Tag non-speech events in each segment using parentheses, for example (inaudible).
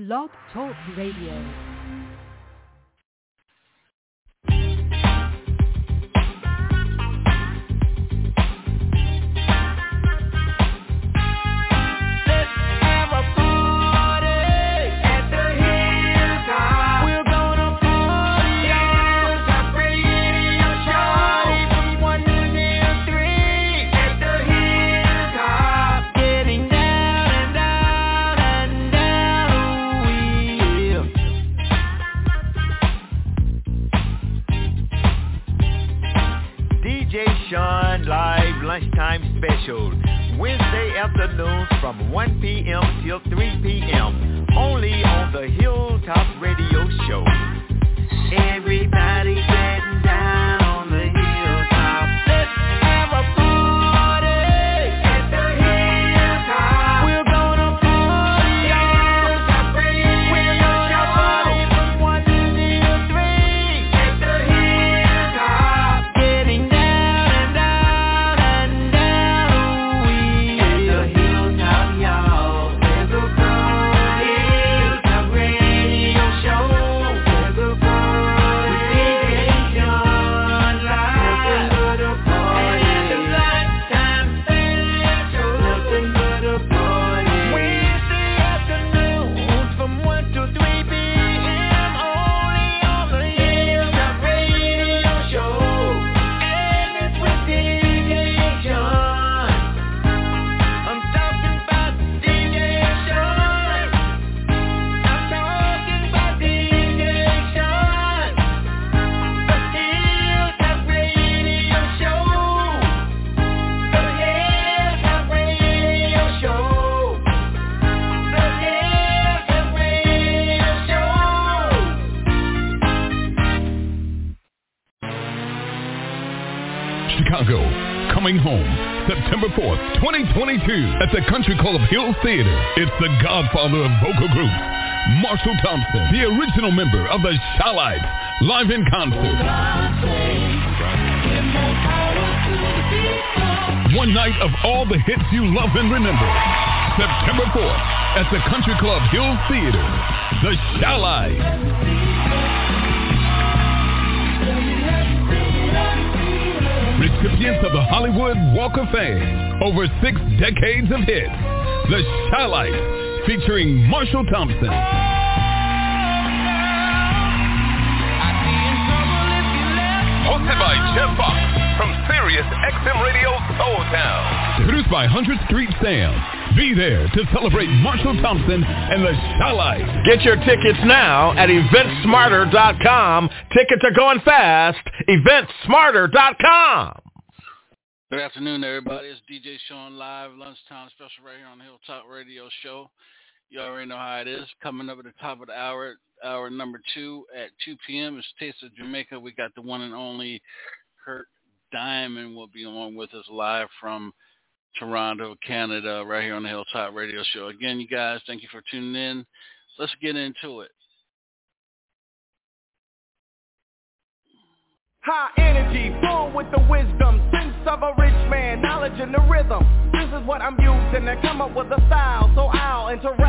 Blog Talk Radio. Lunchtime Special. Wednesday afternoons from 1 p.m. till 3 p.m. Only on the Hilltop Radio Show. September 4th, 2022 at the Country Club Hill Theater. It's the godfather of vocal groups, Marshall Thompson, the original member of the Chi-Lites, live in concert. One night of all the hits you love and remember. September 4th at the Country Club Hill Theater. The Chi-Lites. Recipients of the Hollywood Walk of Fame. Over six decades of hits. The Chi-Lites featuring Marshall Thompson. Hosted by Jeff Fox from Sirius XM Radio Soul Town. Produced by 100th Street Sam. Be there to celebrate Marshall Thompson and the Chi-Lites. Get your tickets now at eventsmarter.com. Tickets are going fast. Eventsmarter.com. Good afternoon, everybody. It's DJ Shaun Live, lunchtime special right here on the Hilltop Radio Show. You already know how it is. Coming up at the top of the hour, hour number two at 2 p.m. It's Taste of Jamaica. We got the one and only Kirk Diamond will be on with us live from Toronto, Canada, right here on the Hilltop Radio Show. Again, you guys, thank you for tuning in. Let's get into it. High energy, born with the wisdom, and the rhythm. This is what I'm using to come up with a style, so I'll all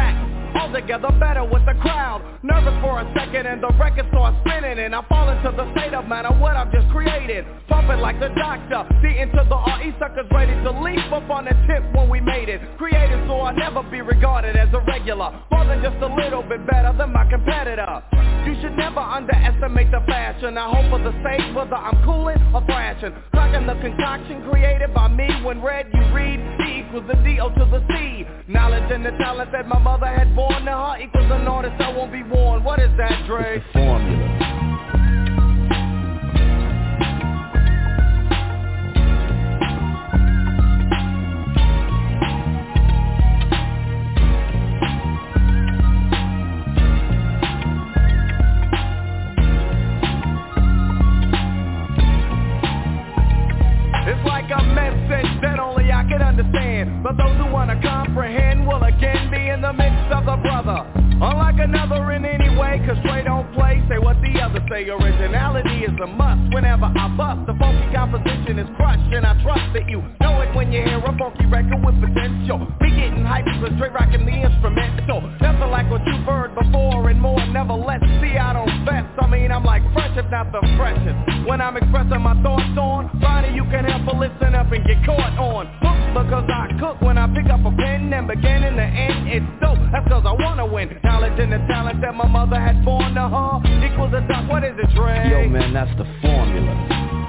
together better with the crowd. Nervous for a second and the record starts spinning and I fall into the state of mind of what I've just created. Pumping like the doctor, see into the RE suckers ready to leap up on the tip when we made it. Created so I'll never be regarded as a regular, more than just a little bit better than my competitor. You should never underestimate the fashion. I hope for the stage whether I'm cooling or thrashing. Cracking the concoction created by me when read you read equals the D O to the C. Knowledge and the talent that my mother had born to her equals an artist I won't be worn. What is that, Dre? Formula. But those who wanna comprehend will again be in the midst of the brother. Unlike another in any way, cause play say what the others say. Originality is a must. Whenever I bust, the funky composition is crushed And I trust that you know it when you hear a funky record with potential. Be getting hype with Dre rocking the instrumental. Nothing like what you've heard before and more Never let see I don't fess. I mean I'm like fresh if not the freshest. When I'm expressing my thoughts on Friday you can help but listen up and get caught on. Hooked because I cook when I pick up a pen And begin in the end. It's dope. That's cause I wanna win. Knowledge and the talent that my mother had born to her equals a duck. What is it, Dre? Yo, man, that's the formula.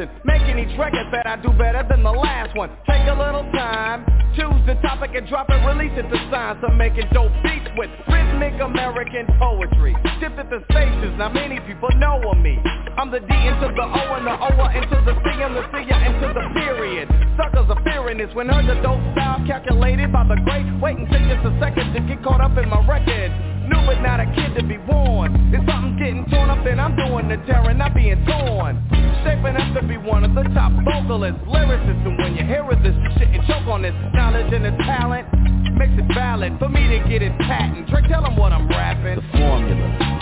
Imagine Making each record that I do better than the last one. Take a little time, choose the topic and drop it Release it. To science I'm making dope beats with rhythmic American poetry. Shifted the stations, now many people know of me. I'm the D into the O and the O into the C and the C into the period. Suckers are fearing this when heard the dope style calculated by the great. Waiting just a second to get caught up in my record New but not a kid to be warned. If something's getting torn up then I'm doing the tearing, not being torn. Shaping up to be one of the top vocalists Lyricists and when you hear this shit and choke on this Knowledge and the talent. Makes it valid For me to get it patent Trick, tell them what I'm rapping. The formula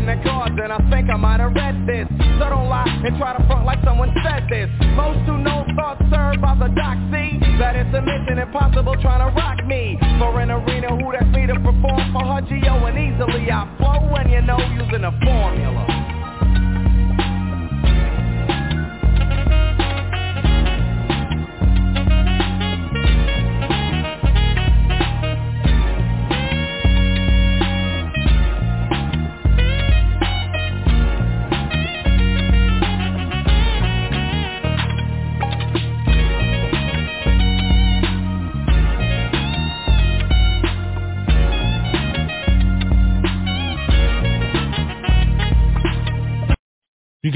in the cards and I think I might have read this. So don't lie and try to front like someone said this. Most who know thoughts served by the see? That it's a mission impossible trying to rock me. For an arena who that's me to perform for her Geo and easily I flow. And you know using a formula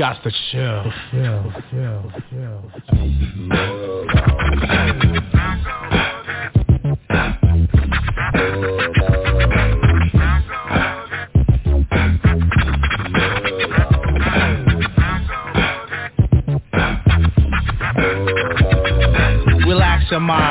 got to chill. chill, chill, chill. your mind,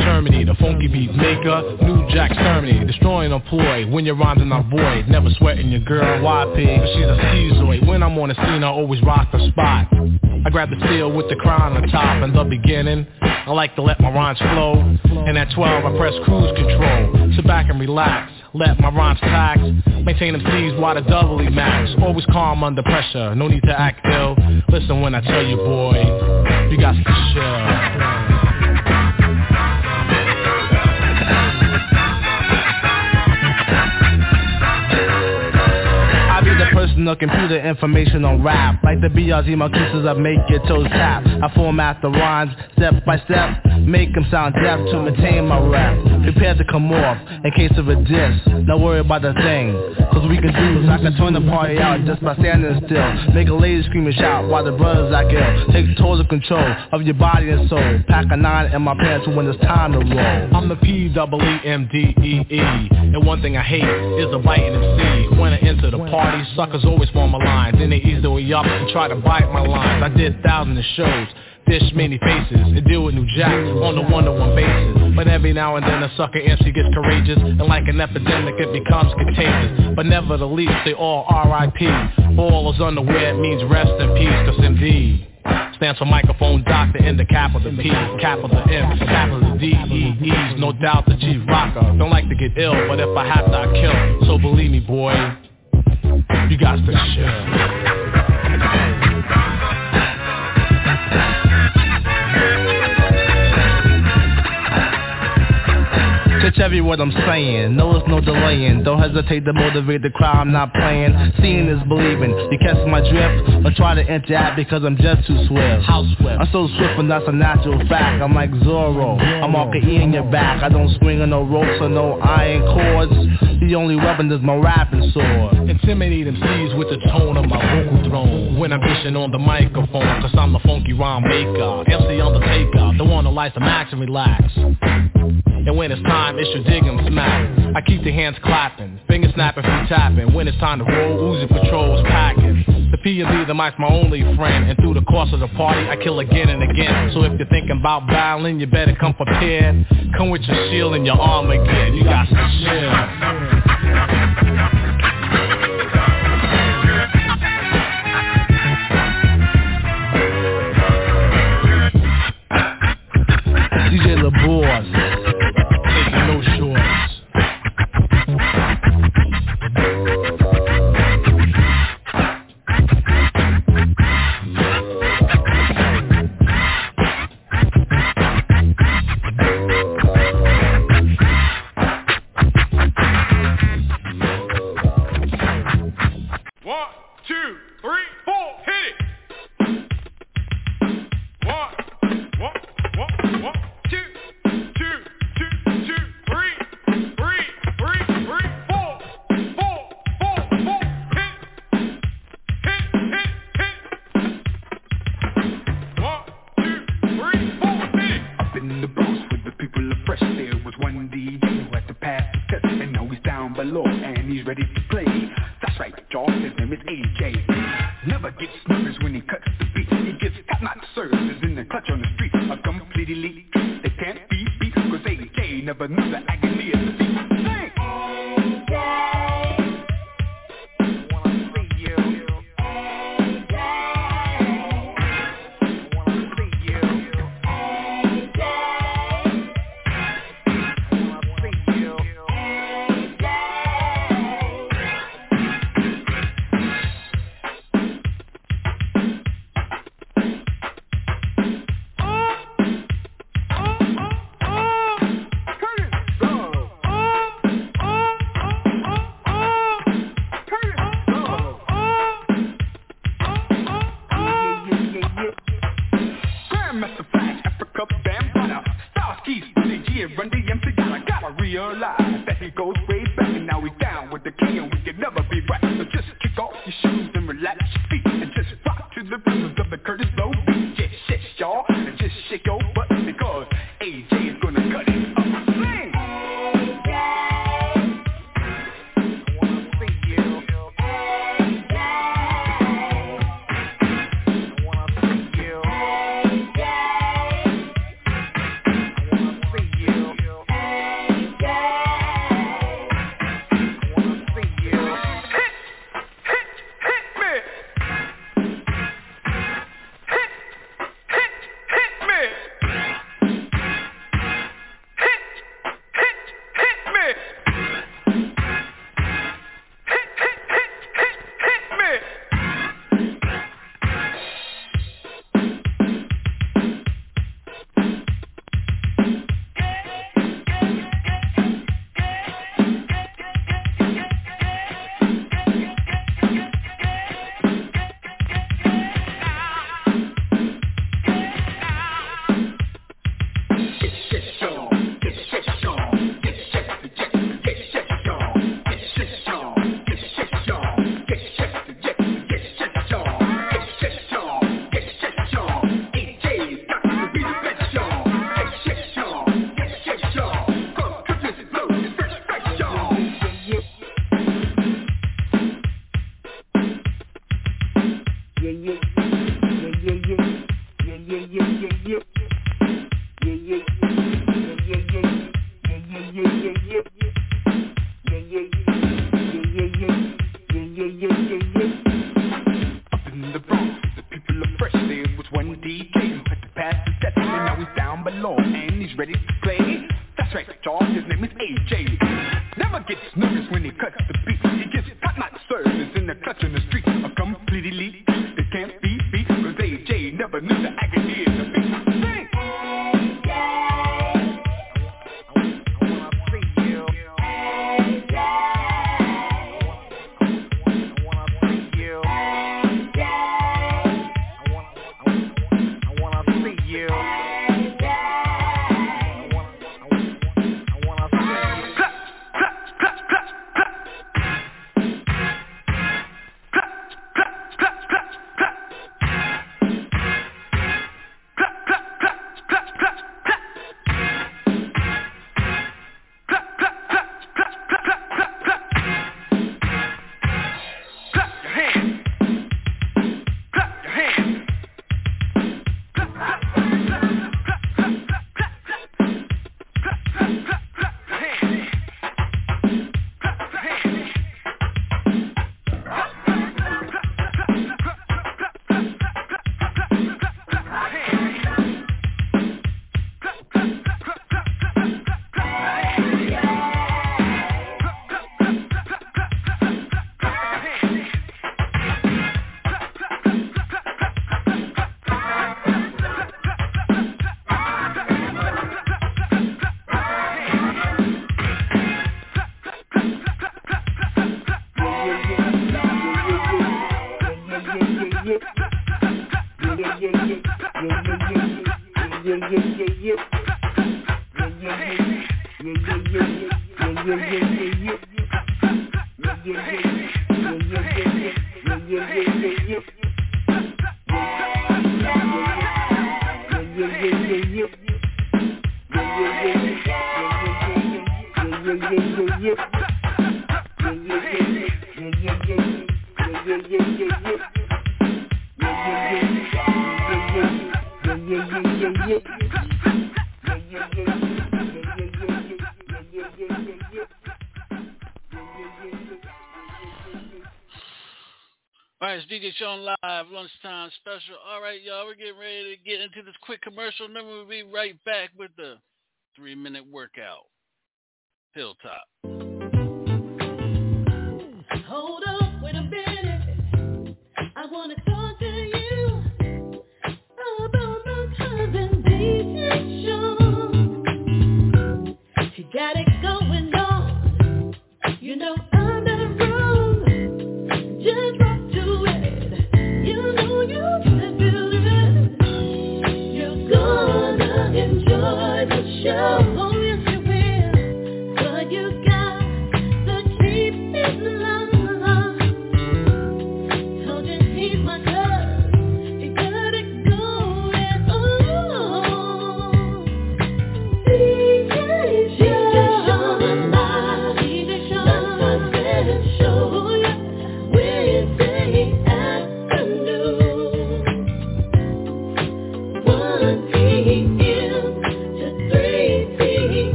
Terminator, funky beat maker, New Jack Terminator, destroying a ploy. When your rhymes are not void, never sweating your girl YP, she's a schizoid. When I'm on the scene, I always rock the spot. I grab the steel with the crown on top in the beginning. I like to let my rhymes flow, and at 12 I press cruise control. Sit back and relax. Let my rhymes tax Maintain them C's while the doubly max Always calm under pressure, no need to act ill Listen when I tell you boy, you got to chill personal computer information on rap. Like the BRZ Marquesas, I make your toes tap. I format the rhymes step by step Make them sound deaf to maintain my rap. Prepare to come off in case of a diss. Don't worry about the thing Cause we can do is I can turn the party out just by standing still. Make a lady scream and shout while the brothers I kill Take total control of your body and soul. Pack a nine in my pants when it's time to roll. I'm the P-double-E-M-D-E-E And one thing I hate is a biting and MC When I enter the party, suckers always form a line Then they way up and try to bite my lines I did thousands of shows dish many faces and deal with new jacks on a one-to-one basis. But every now and then a sucker MC gets courageous and like an epidemic it becomes contagious. But never the least they all R.I.P. All is underwear It means rest in peace cause indeed Stands for microphone doctor in the capital P, capital M, capital D, E, E's, no doubt the G rocker. Don't like to get ill, but if I have to, I kill. So believe me, boy. You got to chill. Every word I'm saying, no it's no delaying. Don't hesitate to motivate the crowd, I'm not playing. Seeing is believing, you catch my drift Or try to interact because I'm just too swift. How swift? I'm so swift and that's a natural fact. I'm like Zorro, I'm all E in your back. I don't swing on no ropes or no iron cords. The only weapon is my rapping sword. Intimidate MCs with the tone of my vocal throne. When I'm dishing on the microphone Cause I'm the funky rhyme maker. MC Undertaker, the one that likes to max and relax. And when it's time, it's your dig 'em smack. I keep the hands clapping, fingers snapping, feet tapping. When it's time to roll, Uzi patrols packing. The P and D, the mic's my only friend. And through the course of the party, I kill again and again. So if you're thinking about battling, you better come prepared. Come with your shield and your arm again. You got to chill. on Live lunchtime special. All right, y'all, we're getting ready to get into this quick commercial. Then we'll be right back with the three-minute workout. Hilltop. Hold up, wait a minute. I want to talk to you about my the conversation. She got it going. show.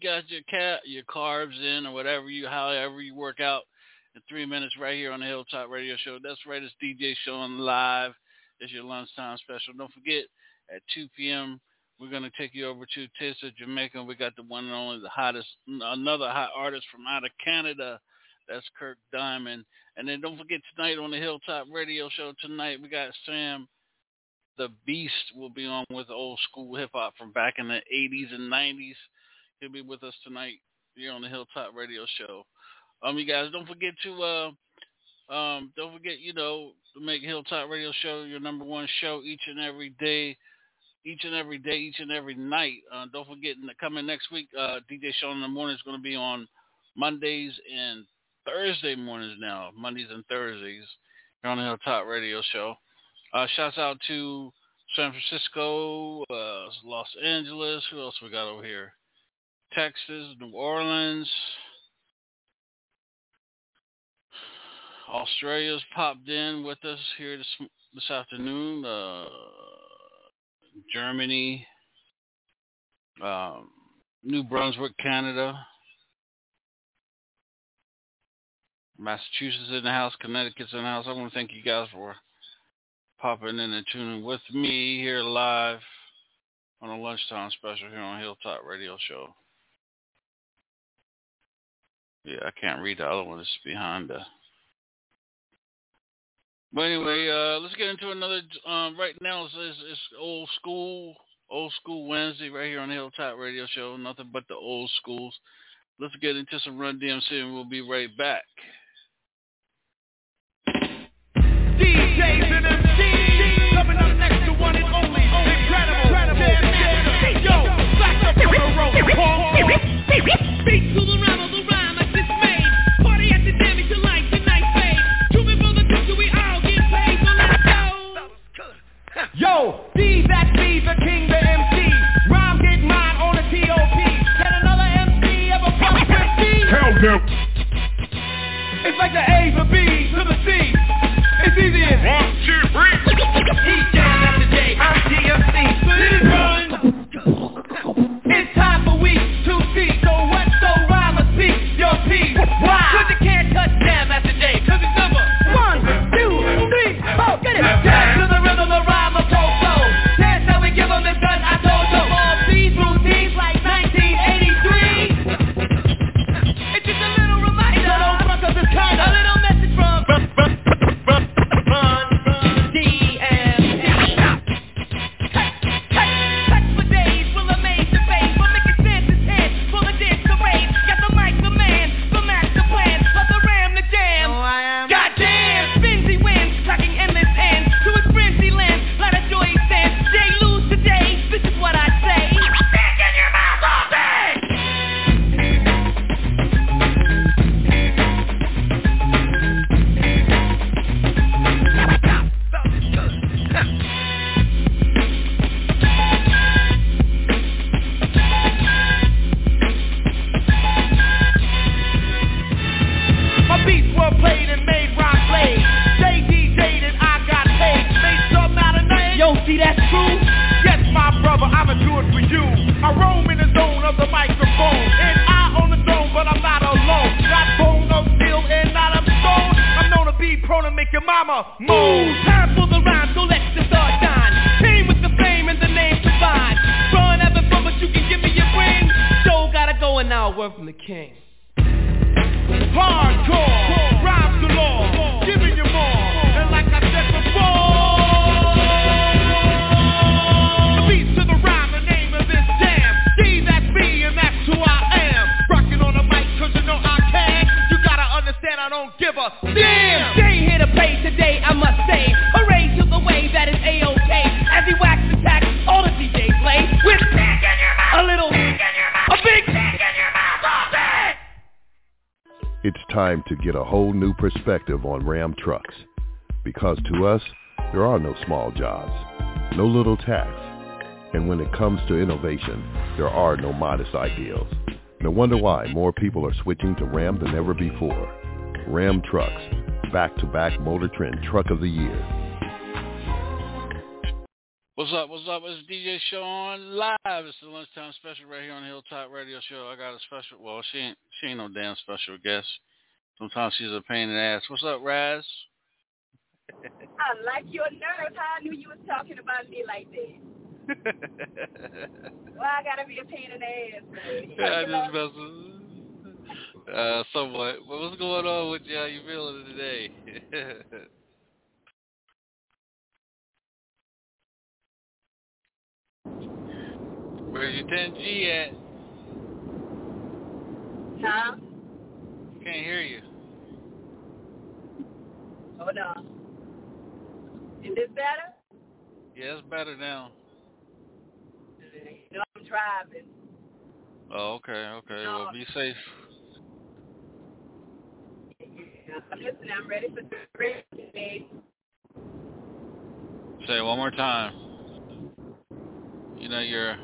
You got your cat, your carbs in, or whatever you, however you work out in three minutes right here on the Hilltop Radio Show. That's right, it's DJ Shaun live. It's your lunchtime special. Don't forget, at 2 p.m., we're gonna take you over to Tissa, Jamaica. We got the one and only, the hottest, another hot artist from out of Canada. That's Kirk Diamond. And then don't forget tonight on the Hilltop Radio Show tonight, we got Sam the Beast will be on with old school hip hop from back in the 80s and 90s. He'll be with us tonight here on the Hilltop Radio Show. Um, you guys don't forget to uh, um, don't forget you know to make Hilltop Radio Show your number one show each and every day, each and every day, each and every night. Uh, don't forget in the coming next week, uh, DJ Show in the morning is going to be on Mondays and Thursday mornings now, Mondays and Thursdays here on the Hilltop Radio Show. Uh, shouts out to San Francisco, uh, Los Angeles. Who else we got over here? Texas, New Orleans. Australia's popped in with us here this this afternoon. Uh, Germany, um, New Brunswick, Canada, Massachusetts in the house, Connecticut's in the house. I want to thank you guys for popping in and tuning with me here live on a lunchtime special here on Hilltop Radio Show. Yeah, I can't read the other one. It's behind the. But anyway, uh, let's get into another. Um, right now, it's, it's, it's old school, old school Wednesday right here on the Hilltop Radio Show. Nothing but the old schools. Let's get into some Run DMC, and we'll be right back. DJs and MCs coming up next to one and only incredible Jam Master. Yo, back up on the road, Paul. Beat to the rhyme Yo, D that be the king, the MC. Rhyme get mine on the TOP. Can another MC ever fuck with me? Tell them. It's like the A, the B, to the C. It's easy as One, two, three. Each jam after perspective on Ram trucks. Because to us, there are no small jobs, no little tasks. And when it comes to innovation, there are no modest ideals. No wonder why more people are switching to Ram than ever before. Ram Trucks, back-to-back Motor Trend Truck of the Year. What's up? What's up? It's DJ Shaun live. It's the lunchtime special right here on Hilltop Radio Show. I got a special. Well, she ain't she ain't no damn special guest. Sometimes she's a pain in the ass. What's up, Raz? (laughs) I like your nerve. How I knew you was talking about me like that. (laughs) well, I gotta be a pain in the ass. (laughs) yeah, I just messing. Uh, somewhat. But what's going on with you? How you feeling today? Where's your 10G at? Huh? Can't hear you. Hold on. Is this better? Yeah, it's better now. You know I'm driving. Oh, okay, okay. Well, be safe. I'm listening. I'm ready for the race. Say it one more time. You know you're.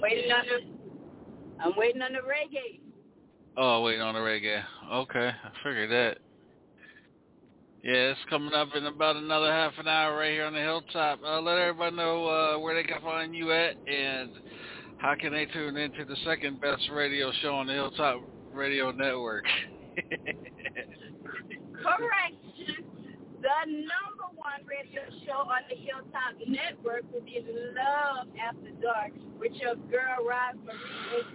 Waiting on the. I'm waiting on the reggae. Oh, waiting on the reggae. Okay, I figured that. Yeah, it's coming up in about another half an hour right here on the hilltop. Uh, let everybody know uh, where they can find you at and how can they tune into the second best radio show on the Hilltop Radio Network. (laughs) Correction. The number one radio show on the Hilltop Network will be Love After Dark with your girl Rosemary,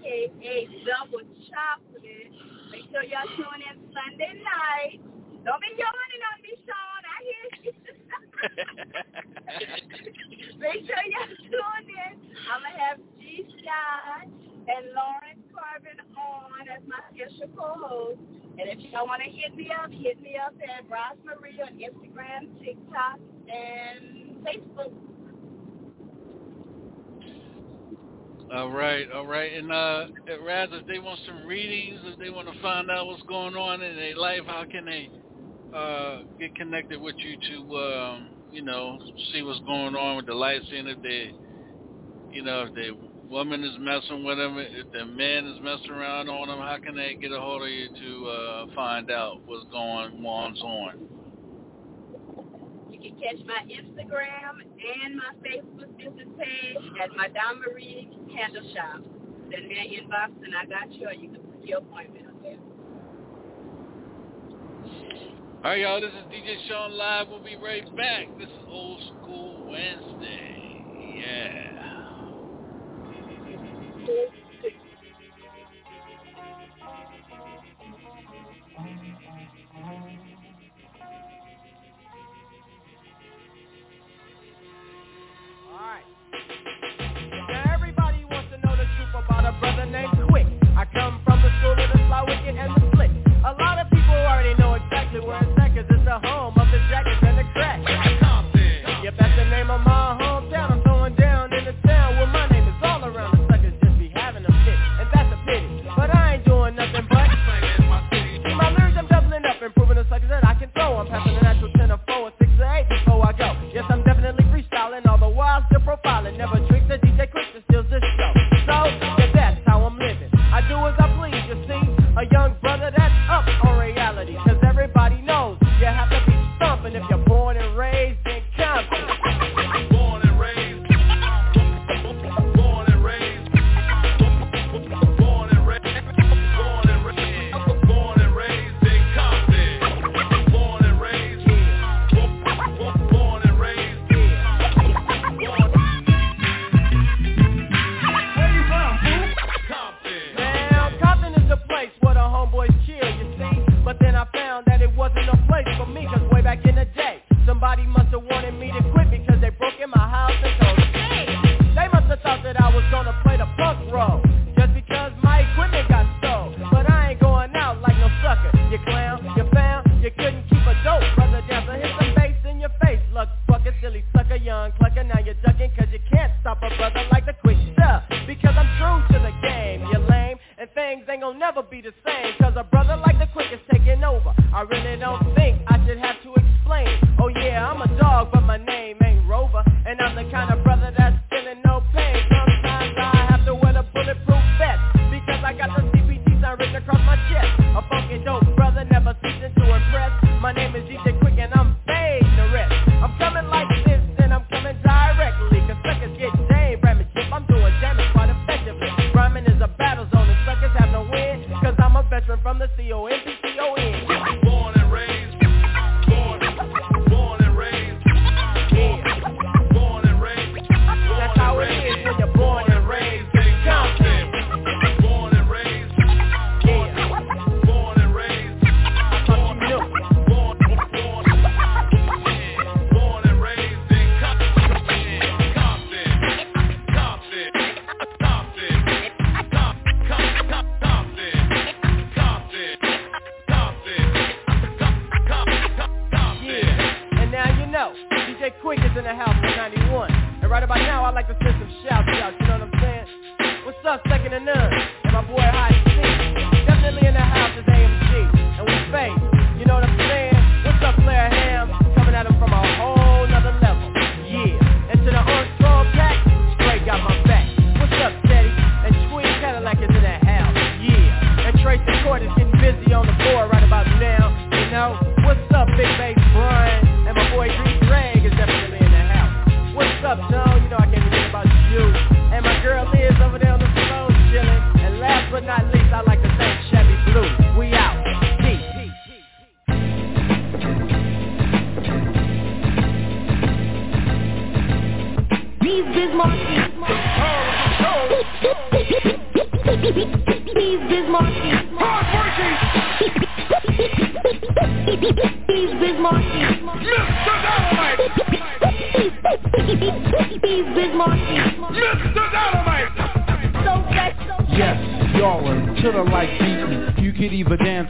aka Double Chocolate. Make sure y'all tune in Sunday night. Don't be yawning on me, Shaun. I hear you. (laughs) Make sure y'all tune in. I'm going to have G. Scott and Lawrence Carvin on as my special co-host. And if y'all want to hit me up, hit me up at Ross Marie on Instagram, TikTok, and Facebook. All right, all right. And uh, Raz, if they want some readings, if they want to find out what's going on in their life, how can they uh, get connected with you to, um, you know, see what's going on with the light scene? If they, you know, if the woman is messing with them, if the man is messing around on them, how can they get a hold of you to uh, find out what's going on? You can catch my Instagram and my Facebook business page at Madame Marie Candle Shop. Send me an inbox and I got you, or you can book your appointment up there. All right, y'all. This is DJ Shaun Live. We'll be right back. This is Old School Wednesday. Yeah. Now everybody wants to know the truth about a brother named Quick. I come from the school of the fly wicked and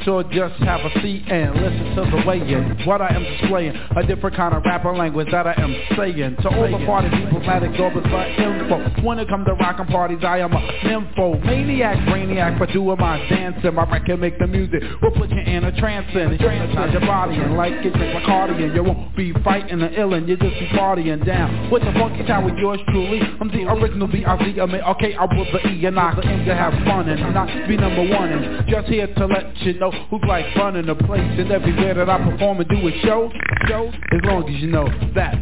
or just have a seat and listen to the way in what I am displaying. A different kind of rapper language that I am saying. To all the party people, garbage for info. When it comes to rockin' parties, I am a nympho. Maniac, brainiac for doing my dancing. My record make the music. We'll put you in a trance and hypnotize your body and like it, drink my cardigan. You won't be fighting the ill and you just be partying down. With the funky town with yours truly. I'm the original B-I-Z, I mean, okay, I was the E and I aim to have fun and not be number one. And just here to let you know who's like running the place and everywhere that I perform and do a show, show, as long as you know that.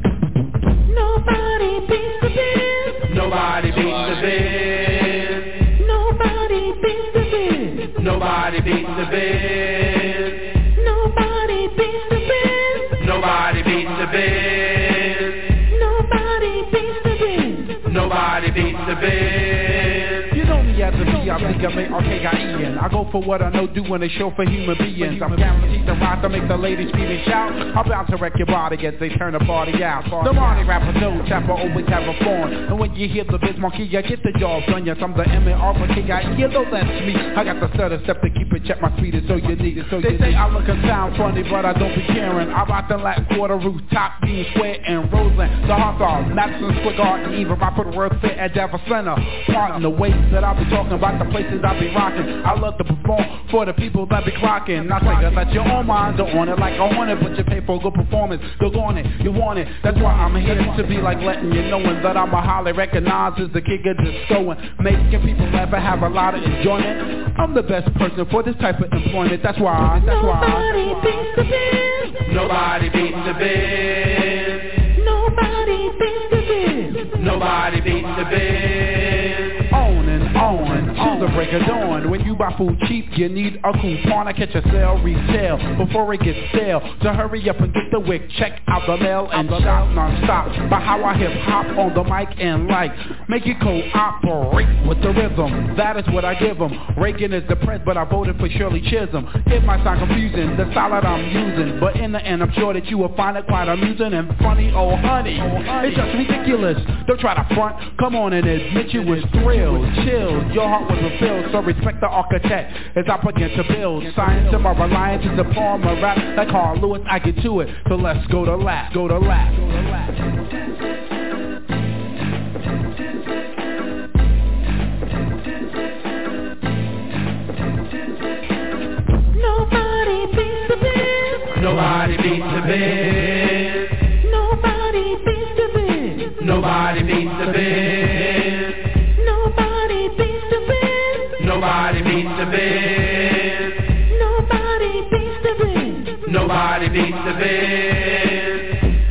Nobody beats the biz. Nobody beats the biz. Nobody beats the biz. Nobody beats the biz. Me as a B-I-C-M-A-R-K-I-E-N. I go for what I know, doing a show for human beings. I'm guaranteed to rock to make the ladies scream and shout. I'm about to wreck your body as they turn the party out. The Marty rapper knows Chapper always have a form. And when you hear the biz monkey, you get the job done. Yes, I'm the M-A-R-K-I-E. You know that's me. I got the stutter step to keep it check. My speed is so unique. So they say I look and sound funny, but I don't be caring. I rock the Latin quarter rooftop, Bean Square and Roseland. The Hawthorne, Madison Square Garden, even I put a word fit at Java Center. Pardon the ways that I be talking about the places I be rocking. I love to perform for the people that be clocking. Not say that you're on mine, don't want it like I want it, but you pay for a good performance. You're on it, you want it. That's why I'm here to be like letting you knowing that I'm a highly recognized as the king of disco and making people laugh and have a lot of enjoyment. I'm the best person for this type of employment. That's why. That's why. Nobody beats the biz. Nobody beats the biz. Nobody beats the biz. Nobody beats the biz. Break of dawn. When you buy food cheap, you need a coupon. I catch a sale retail before it gets stale. So hurry up and get the wick, check out the mail and shop non-stop. By how I hip hop on the mic and like, make it cooperate with the rhythm. That is what I give them. Reagan is the press, but I voted for Shirley Chisholm. It might sound confusing, the style that I'm using, but in the end, I'm sure that you will find it quite amusing and funny. Oh honey, it's just ridiculous. Don't try to front. Come on and admit you was thrilled, chilled. Your heart was fulfilled, skills, so respect the architect as I begin to build. Science and my reliance is the palm rap. Like Carl Lewis, I get to it. So let's go to laugh, go to laugh. Go to laugh. Nobody beats the biz. Nobody beats the biz. Nobody beats the biz. Biz.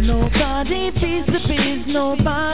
Nobody beats the biz. Nobody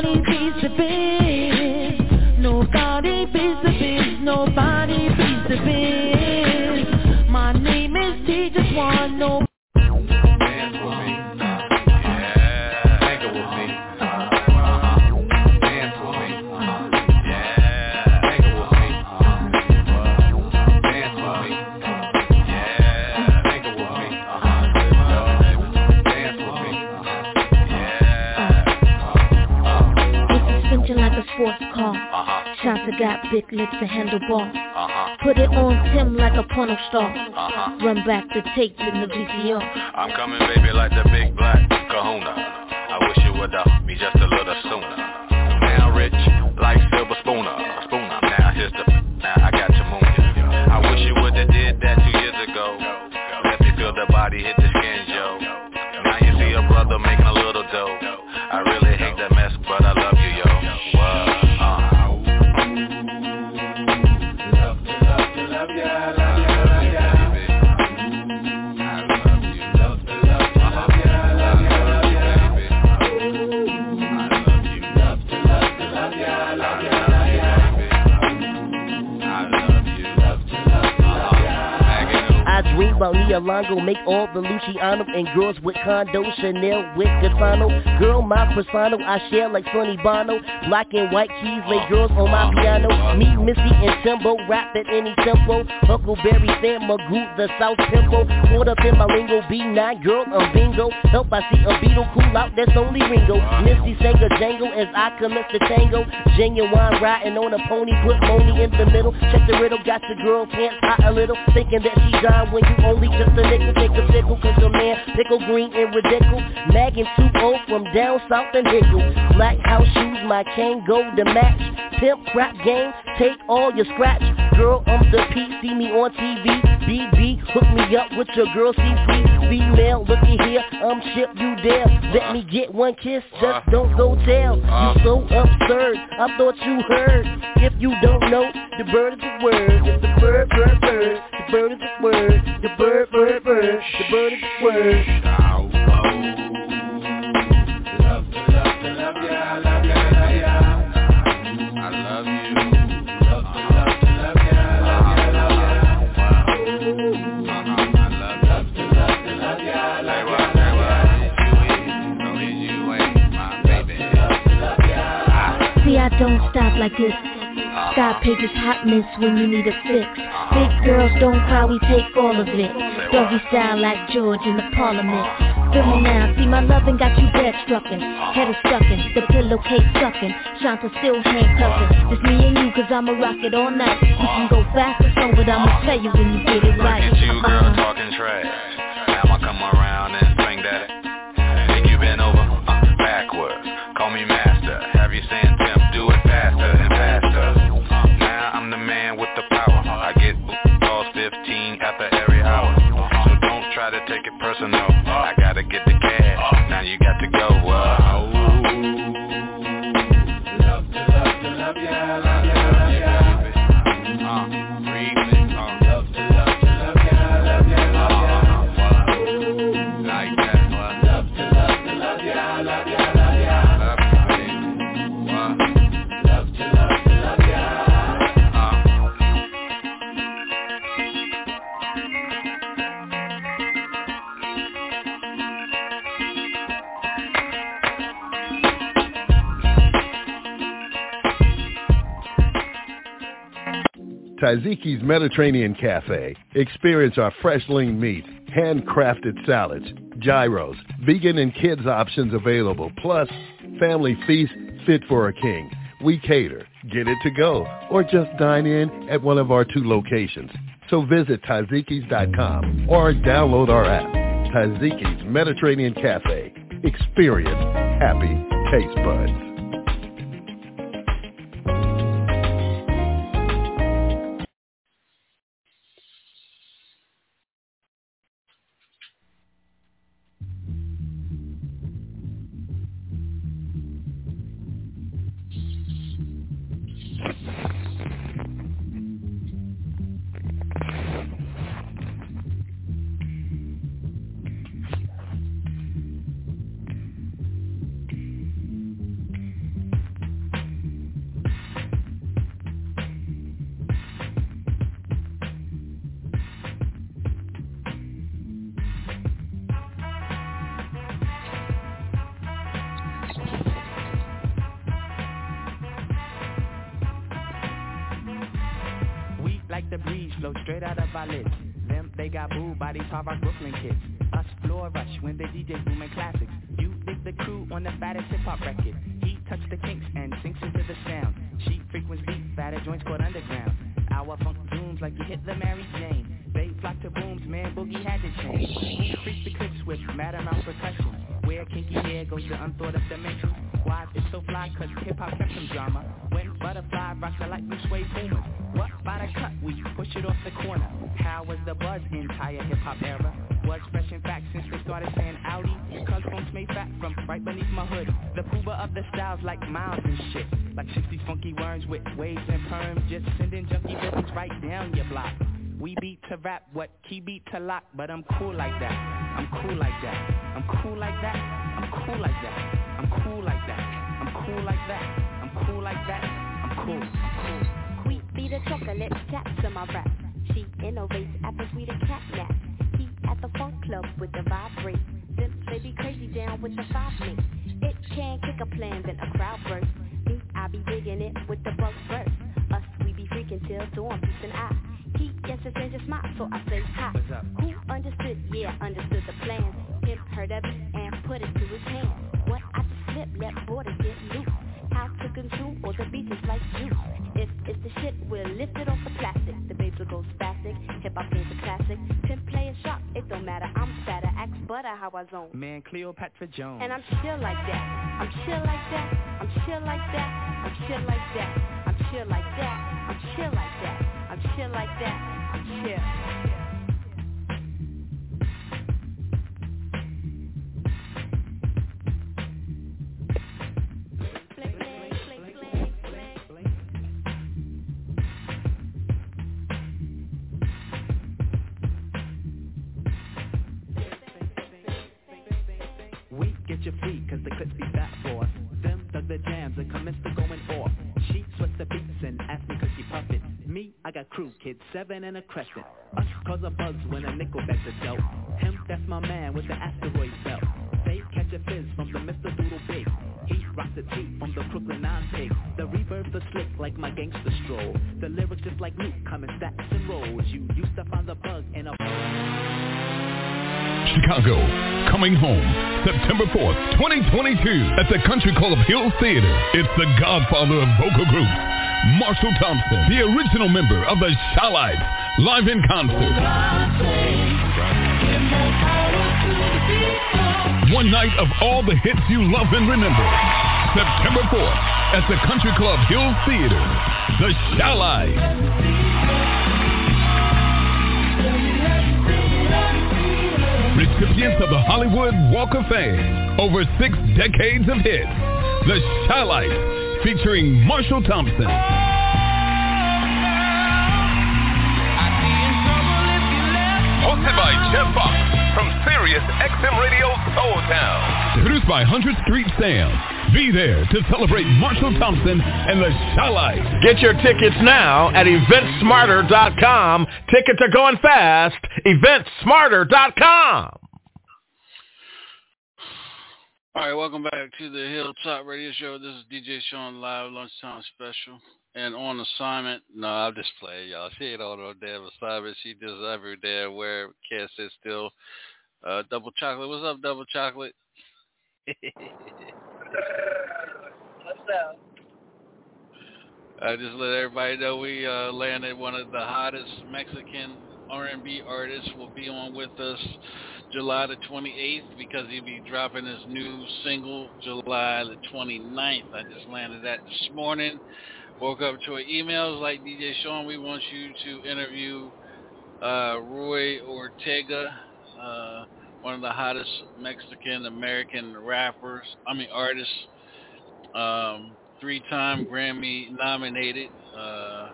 got big lips and handlebar. Uh-huh. Put it on Tim like a porno star. Uh-huh. Run back the tape in the VCR. I'm coming, baby, like the big black kahuna. I wish you would have me just a little sooner. About Longo, make all the Luciano and girls with condo, Chanel with Gasano. Girl, my persona, I share like Sonny Bono. Black and white keys, lay girls on my piano. Me, Missy, and Timbo, rap at any tempo. Huckleberry fan, Magoo, the South Tempo. Caught up in my lingo, B9, girl, I'm bingo. Help, I see a beetle cool out, that's only Ringo. Missy sang a jangle as I commence the tango. Genuine riding on a pony, put money in the middle. Check the riddle, got your girl pants hot a little. Thinking that she dying when you only just a nickel. Take a pickle, cause your man pickle green and ridiculous. Mag and 2 from down south and Hickle. Black house shoes, my cane go to match. Pimp crap game, take all your scratch. Girl, I'm the P, see me on TV. BB, hook me up with your girl CC. Female, looky here, I'm ship you there. Let me get one kiss, just don't go tell. You so absurd, I thought you heard. If you don't know, the bird is a word. It's the bird, bird, bird. The bird is a word. The bird, word, word, word, the booty word. Love, love, love, love. I love you. Love, love, love, love, love. See, I don't stop like this Scott Page's hotness when you need a fix. Big girls don't cry, we take all of it. Doggy style like George in the parliament. Feel me now, see my loving got you bed struckin'. Head is stuckin', the pillowcase suckin'. Shanta still handcuffin'. Just me and you, cause I'ma rock it all night. You can go fast or slow, but I'ma tell you when you get it right. Look at you, girl, Uh-huh. talking trash. Personal. Taziki's Mediterranean Cafe. Experience our fresh lean meats, handcrafted salads, gyros, vegan and kids options available, plus family feast fit for a king. We cater, get it to go, or just dine in at one of our two locations. So visit Tazikis.com or download our app. Taziki's Mediterranean Cafe. Experience happy taste buds. But I'm cool like that. I'm cool like that. I'm cool like that. I'm cool like that. I'm cool like that. I'm cool like that. I'm cool like that. I'm cool. Queen be the chocolate caps in my rap. She innovates after sweet and cat nap. He at the funk club with the vibrate. They be crazy down with the five mate. It can kick a plan, then a crowd burst. Me, I be digging it with the bug burst. Us, we be freaking till dawn, peace and I. Gets a change smile, so I say hi. Who understood? Yeah, understood the plan. Him heard of it and put it to his hand. What I just slipped, let borders get loose. How to consume all the beaches like juice. If it's the shit, we'll lift it off the plastic. The babes will go spastic. Hip hop is a classic. Pimp play a shot, it don't matter. I'm fatter, axe butter how I zone. Man, Cleopatra Jones. And I'm chill like that. I'm chill like that. I'm chill like that. I'm chill like that. I'm chill like that. I'm chill like that. I'm chill like that. I'm chill. We get you free, cause the clips be fat for us. Them dug the jams and commenced to I got crew kids, seven and a crescent. Us cause a buzz when a nickel back the dope. Him, that's my man with the asteroid belt. They catch a fizz from the Mr. Doodle Big. He rocks the tee from the Brooklyn Nine Pig. The reverb the slick like my gangster stroll. The lyrics just like Luke, coming stacks Chicago, coming home September 4th, 2022 at the Country Club Hills Theater. It's the godfather of vocal groups, Marshall Thompson, the original member of the Chi-Lites, live in concert. One night of all the hits you love and remember. September 4th at the Country Club Hills Theater. The Chi-Lites. Recipients of the Hollywood Walk of Fame. Over six decades of hits. The Chi-Lites featuring Marshall Thompson. Hosted by Jeff Fox from Sirius XM Radio Soul Town. Produced by 100th Street Sam. Be there to celebrate Marshall Thompson and the Chi-Lites. Get your tickets now at eventsmarter.com. Tickets are going fast. Eventsmarter.com. All right, welcome back to the Hilltop Radio Show. This is DJ Shaun Live Lunchtime Special. And on assignment, no, I'll just play y'all. She ain't on no damn assignment. She just every day where can't sit still. Uh, double chocolate. What's up, double chocolate? What's up? (laughs) I just let everybody know we uh, landed one of the hottest Mexican R&B artists will be on with us July the 28th because he'll be dropping his new single July the 29th. I just landed that this morning. Woke up to an emails like DJ Shaun, we want you to interview uh, Roy Ortega, uh, one of the hottest Mexican American rappers, I mean artists, um, three-time Grammy nominated, uh,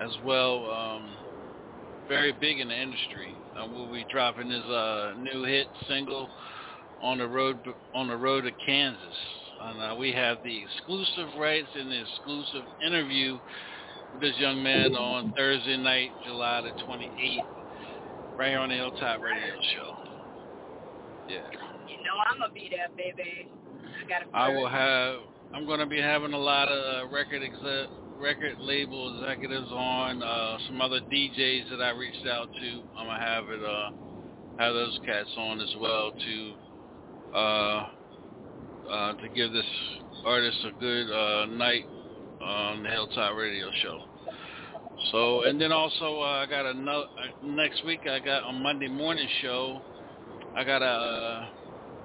as well, um, very big in the industry. Uh, we'll be dropping his uh, new hit single on the road on the road to Kansas. And uh, we have the exclusive rights and the exclusive interview with this young man on Thursday night, July the 28th, right here on the Hilltop Radio Show. Yeah. You know I'm gonna be there, baby. I. I will have. I'm going to be having a lot of uh, record exec, record label executives on, uh, some other DJs that I reached out to. I'm gonna have it uh, have those cats on as well to uh, uh, to give this artist a good uh, night on the Hilltop Radio Show. So, and then also uh, I got another uh, next week. I got a Monday morning show. I got a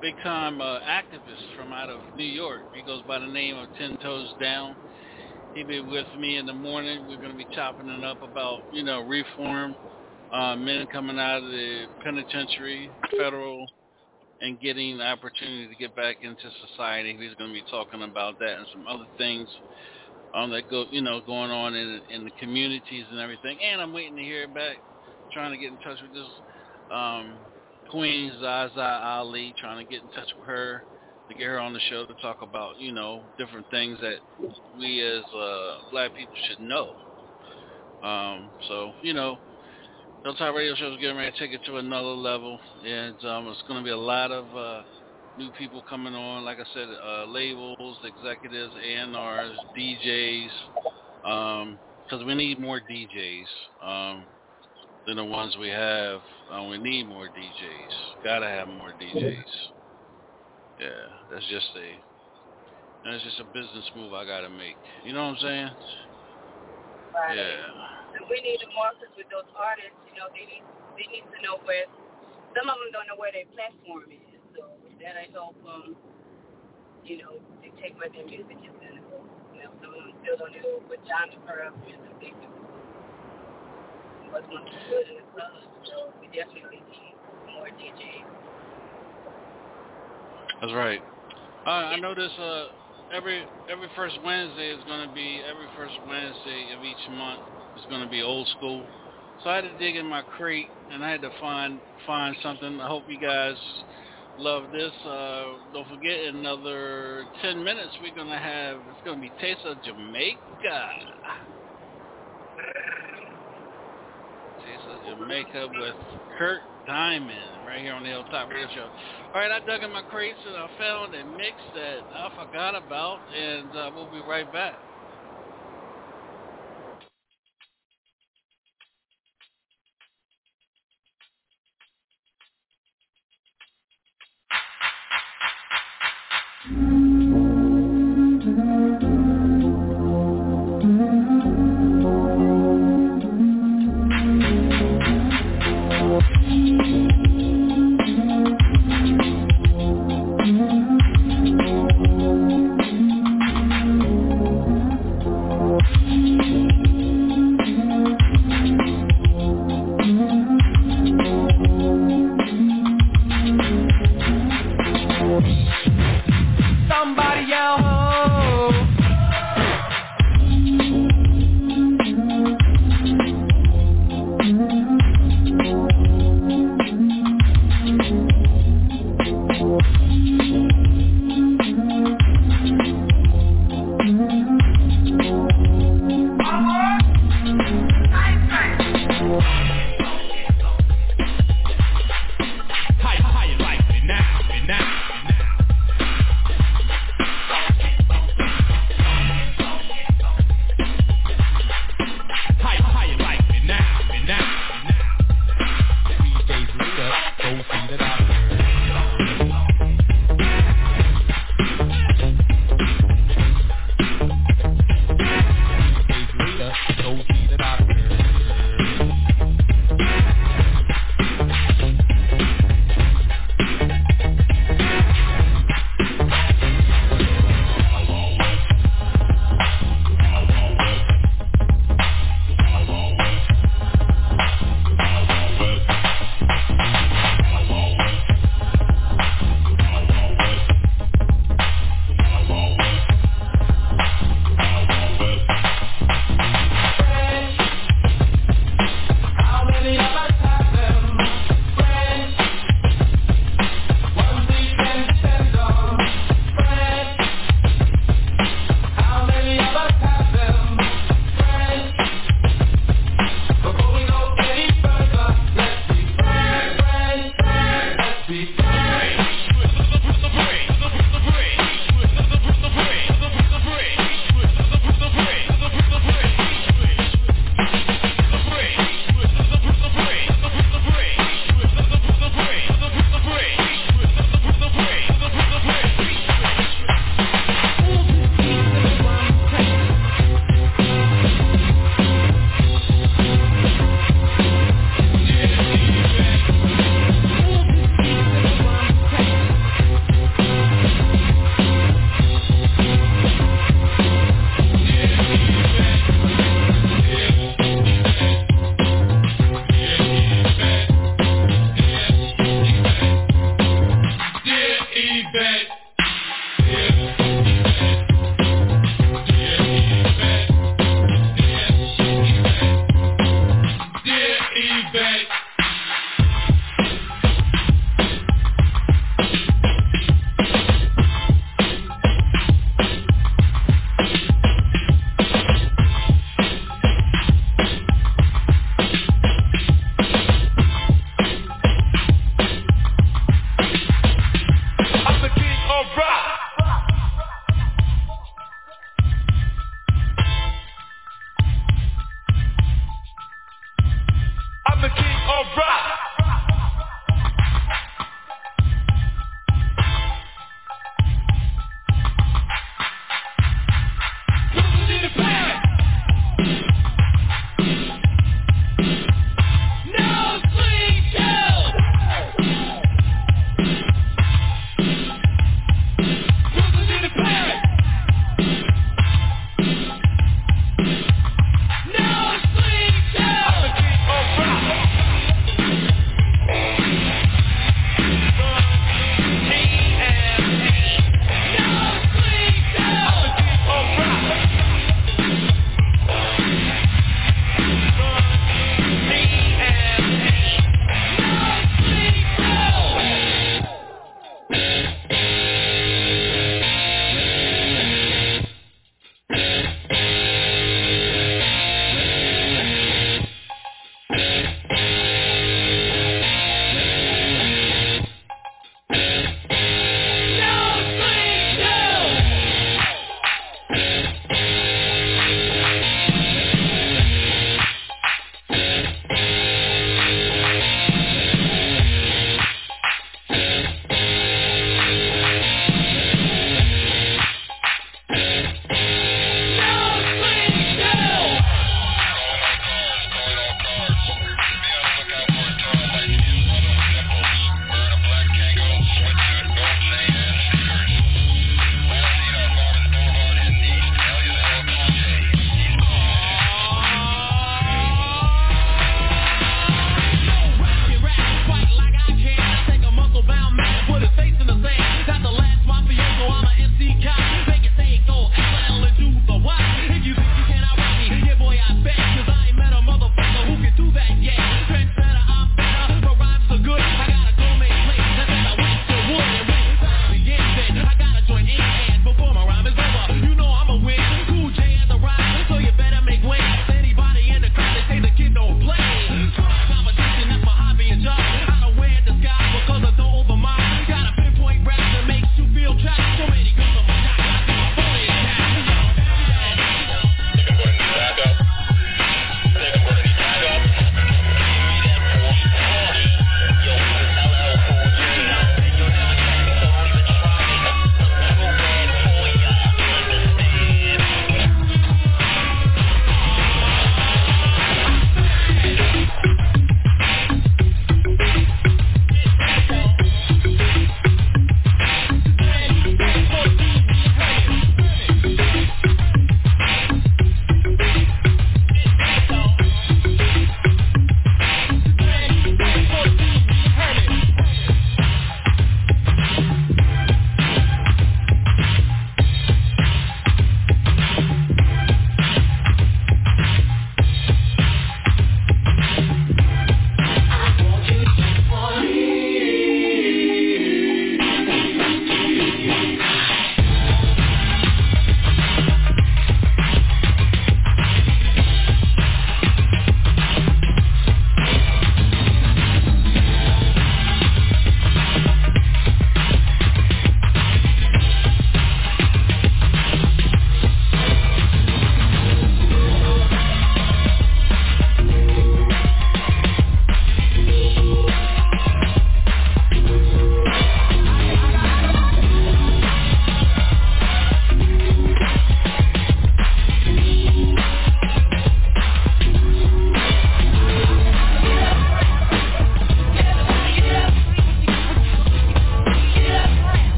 big time uh, activist from out of New York. He goes by the name of Ten Toes Down. He'll be with me in the morning. We're going to be chopping it up about you know reform, uh, men coming out of the penitentiary, federal, and getting the opportunity to get back into society. He's going to be talking about that and some other things um, that go, you know, going on in in the communities and everything. And I'm waiting to hear back, trying to get in touch with this um, Queen Zaza Ali, trying to get in touch with her to get her on the show to talk about, you know, different things that we as uh, black people should know. Um, so, you know, Hilltop Radio Show is getting ready to take it to another level, and um, it's going to be a lot of uh, new people coming on. Like I said, uh, labels, executives, A&Rs, DJs, because we need more DJs um, than the ones we have. Uh, we need more DJs. Gotta have more DJs. Yeah, that's just a that's just a business move I gotta make. You know what I'm saying? Right. Yeah. And we need to market with those artists. You know, they need they need to know where. Some of them don't know where their platform is, so that I help them. You know, dictate where their music is go. You know, some of them still don't know what genre of music they do. What's going to be good in the club. So we definitely need more DJs. That's right. Uh, I this. Uh, every every first Wednesday is going to be every first Wednesday of each month is going to be old school. So I had to dig in my crate and I had to find find something. I hope you guys love this. Uh, don't forget, in another ten minutes we're going to have it's going to be Taste of Jamaica. Taste of Jamaica with Kirk Diamond right here on the Hilltop Radio Show. All right, I dug in my crates and I found a mix that I forgot about, and uh, we'll be right back. Somebody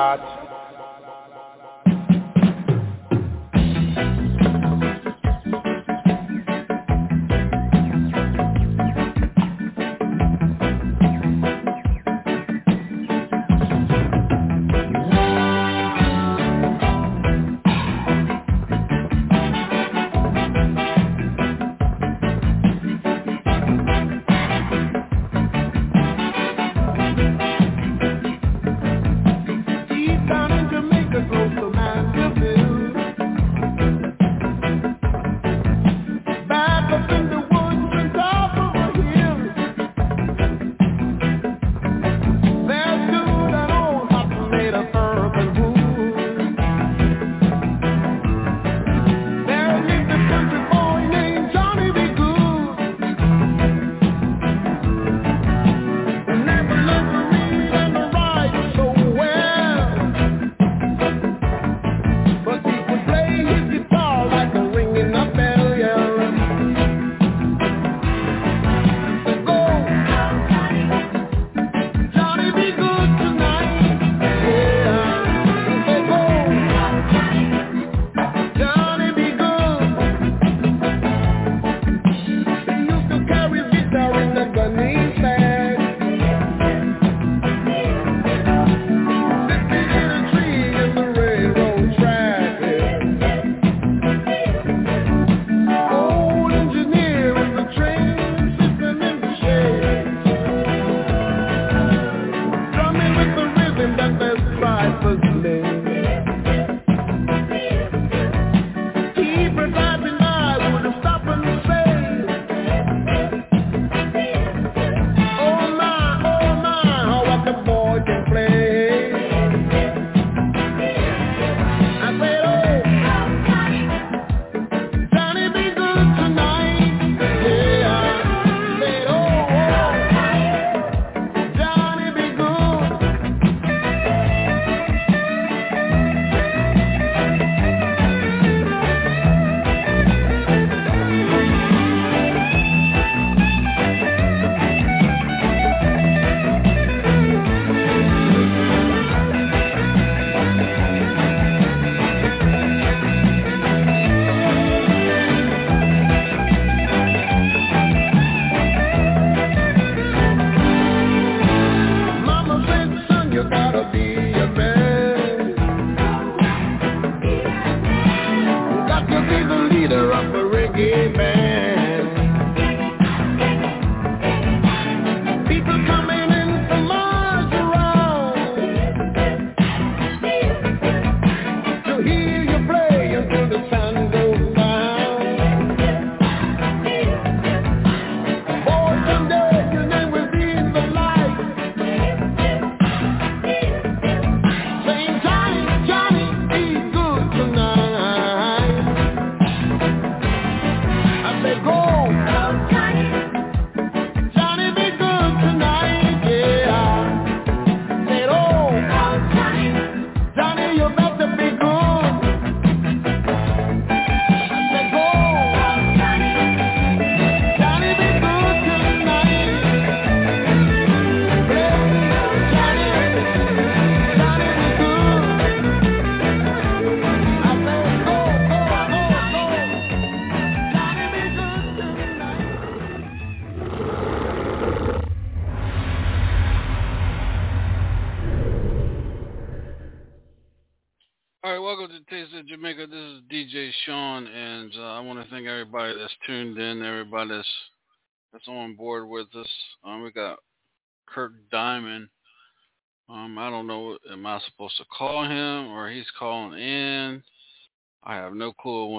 Obrigado.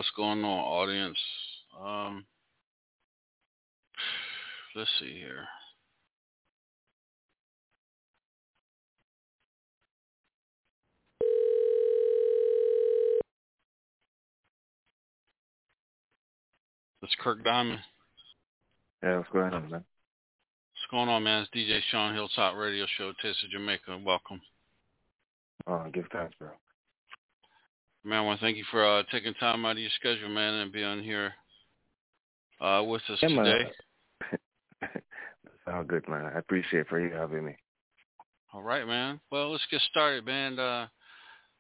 What's going on, audience. Um, let's see here. It's Kirk Diamond. Yeah, what's going on, man? What's going on, man? It's DJ Shaun Hilltop Radio Show, Taste of Jamaica. Welcome. Oh, give thanks, bro. Man, I want to thank you for uh, taking time out of your schedule, man, and being here uh, with us today. (laughs) Sound good, man. I appreciate for you having me. All right, man. Well, let's get started, man. Uh,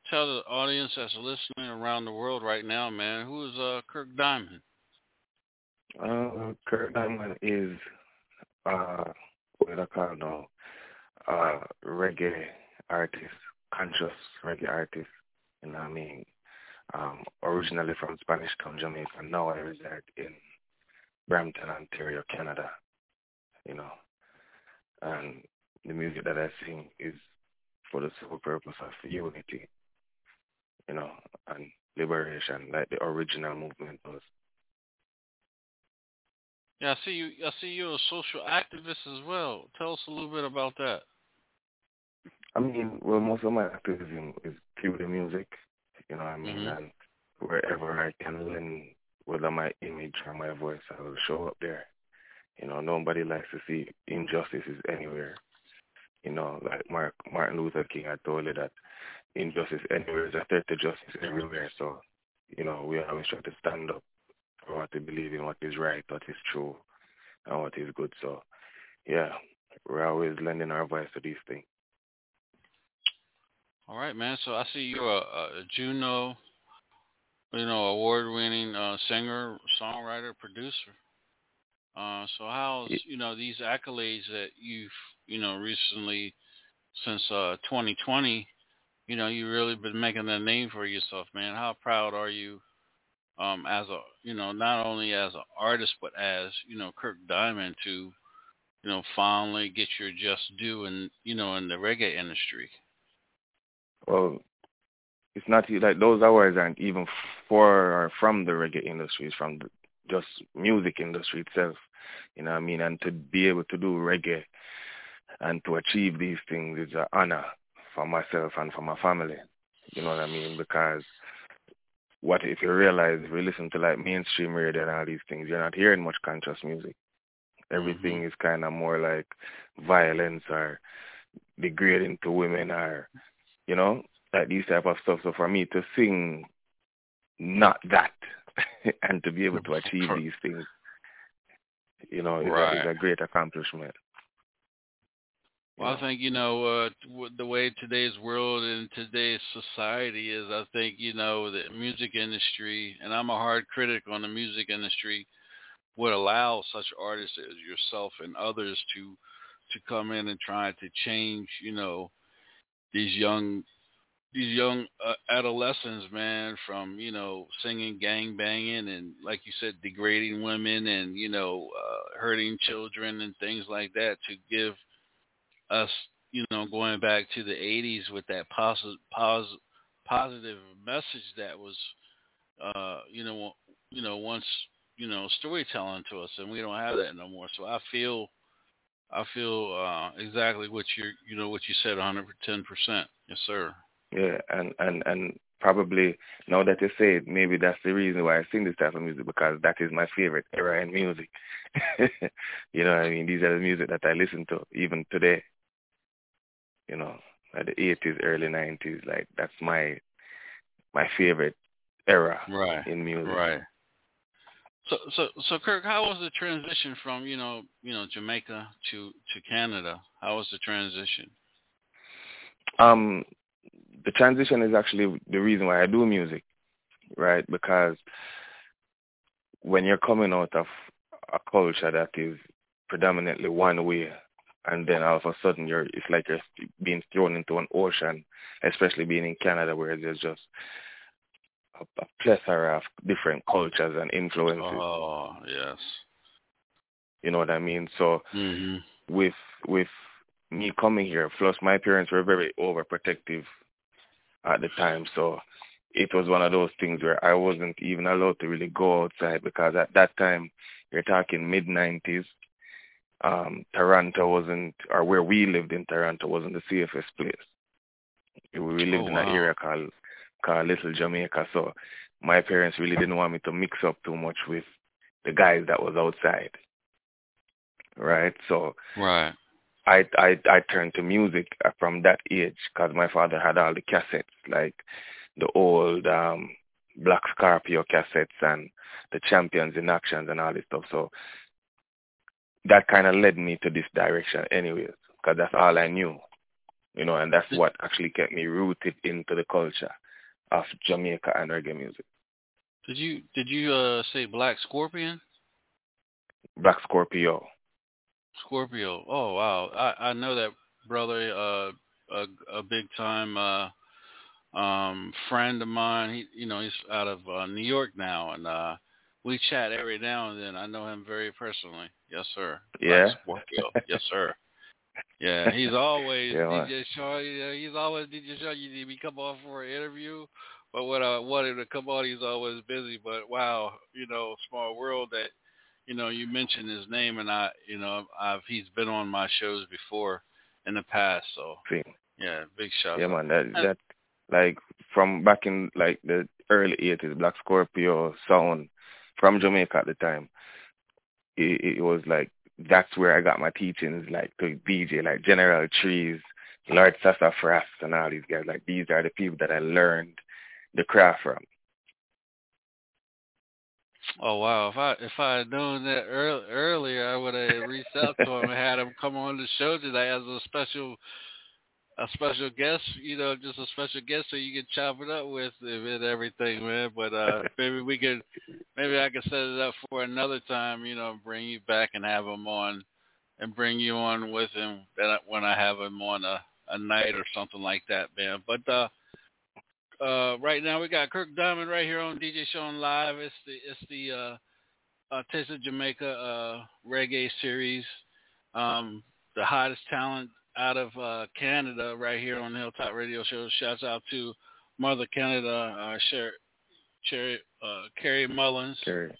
tell the audience that's listening around the world right now, man, who is uh, Kirk Diamond? Uh, Kirk Diamond is uh, what I call now, uh, reggae artist, conscious reggae artist. You know what I mean? Um, originally from Spanish Town, Jamaica. Now I reside in Brampton, Ontario, Canada. You know, and the music that I sing is for the sole purpose of unity. You know, and liberation, like the original movement was. Yeah, I see you. I see you're a social activist as well. Tell us a little bit about that. I mean, well, most of my activism is through the music. You know what I mean? Mhm. And wherever I can lend, whether my image or my voice, I will show up there. You know, nobody likes to see injustices anywhere. You know, like Mark, Martin Luther King had told you that injustice anywhere is a threat to justice everywhere. So, you know, we always try to stand up for what we believe in, what is right, what is true, and what is good. So, yeah, we're always lending our voice to these things. All right, man. So I see you're a, a Juno, you know, award-winning uh, singer, songwriter, producer. Uh, so how's you know these accolades that you've you know recently since uh 2020, you know you really been making a name for yourself, man. How proud are you um as a you know not only as an artist but as you know Kirk Diamond to you know finally get your just due in you know in the reggae industry. Well, it's not like those awards aren't even for or from the reggae industry. It's from the, just music industry itself. You know what I mean? And to be able to do reggae and to achieve these things is an honor for myself and for my family. You know what I mean? Because what if you realize if you listen to like mainstream radio and all these things, you're not hearing much conscious music. Everything mm-hmm. is kind of more like violence or degrading to women or you know, like these type of stuff. So for me to sing not that (laughs) and to be able to achieve these things, you know, is, a, is a great accomplishment. Well, I think you know uh, the way today's world and today's society is. I think you know the music industry, and I'm a hard critic on the music industry, would allow such artists as yourself and others to to come in and try to change. You know, these young these young uh, adolescents, man, from you know singing gang banging and like you said, degrading women and you know uh, hurting children and things like that to give us, you know, going back to the '80s with that positive, pos- positive message that was, uh, you know, you know, once, you know, storytelling to us, and we don't have that no more. So I feel, I feel uh, exactly what you, you know, what you said, 110 percent. Yes, sir. Yeah, and and and probably now that you say it, maybe that's the reason why I sing this type of music because that is my favorite era in music. (laughs) you know what I mean? These are the music that I listen to even today. You know, like the eighties, early nineties, like that's my my favorite era Right. in music. Right. So, so, so, Kirk, how was the transition from you know, you know, Jamaica to to Canada? How was the transition? Um, the transition is actually the reason why I do music, right? Because when you're coming out of a culture that is predominantly one way, and then all of a sudden you're it's like you're being thrown into an ocean, especially being in Canada where there's just a, a plethora of different cultures and influences. Oh yes. You know what I mean? So hmm with with me coming here, plus my parents were very overprotective at the time, so it was one of those things where I wasn't even allowed to really go outside because at that time you're talking mid nineties. Um, Toronto wasn't or where we lived in Toronto wasn't the safest place. We lived Oh, in an wow. area called called Little Jamaica, so my parents really didn't want me to mix up too much with the guys that was outside. Right? So Right. I I I turned to music uh, from that age because my father had all the cassettes, like the old um Black Scorpio cassettes and the Champions in Actions and all this stuff. So that kind of led me to this direction, anyways, because that's all I knew, you know, and that's what actually kept me rooted into the culture of Jamaica and reggae music. Did you did you uh say Black Scorpion? Black Scorpio. Scorpio. Oh wow. I I know that brother uh a a big time uh um friend of mine. He you know, he's out of uh New York now and uh we chat every now and then. I know him very personally. Yes, sir. Yeah? Black Scorpio. yes, sir. (laughs) Yeah, he's always Yeah, man. DJ Shaw. You he's always DJ Shaw. You need me come on for an interview, but when I wanted to come on, he's always busy. But wow, you know, small world that you know you mentioned his name, and I, you know, I've he's been on my shows before in the past. So See. yeah, big shout. Yeah, man. That that like from back in like the early eighties, Black Scorpio sound from Jamaica at the time. It, it was like that's where I got my teachings, like to DJ, like General Trees, Lord Sassafras, and all these guys. Like these are the people that I learned the craft from. Oh wow! If I if I had known that earl earlier, I would have reached out to him and had him come on the show today as a special a special guest. You know, just a special guest so you can chop it up with and everything, man. But uh (laughs) maybe we could maybe I could set it up for another time. You know, bring you back and have him on and bring you on with him when I have him on a a night or something like that, man. But uh uh, right now we got Kirk Diamond right here on DJ Shaun Live. It's the it's the uh, uh, Taste of Jamaica uh, reggae series. Um, the hottest talent out of uh, Canada right here on the Hilltop Radio Show. Shouts out to Mother Canada, uh, Sher- Cherry, uh, Carrie Mullins Carrie.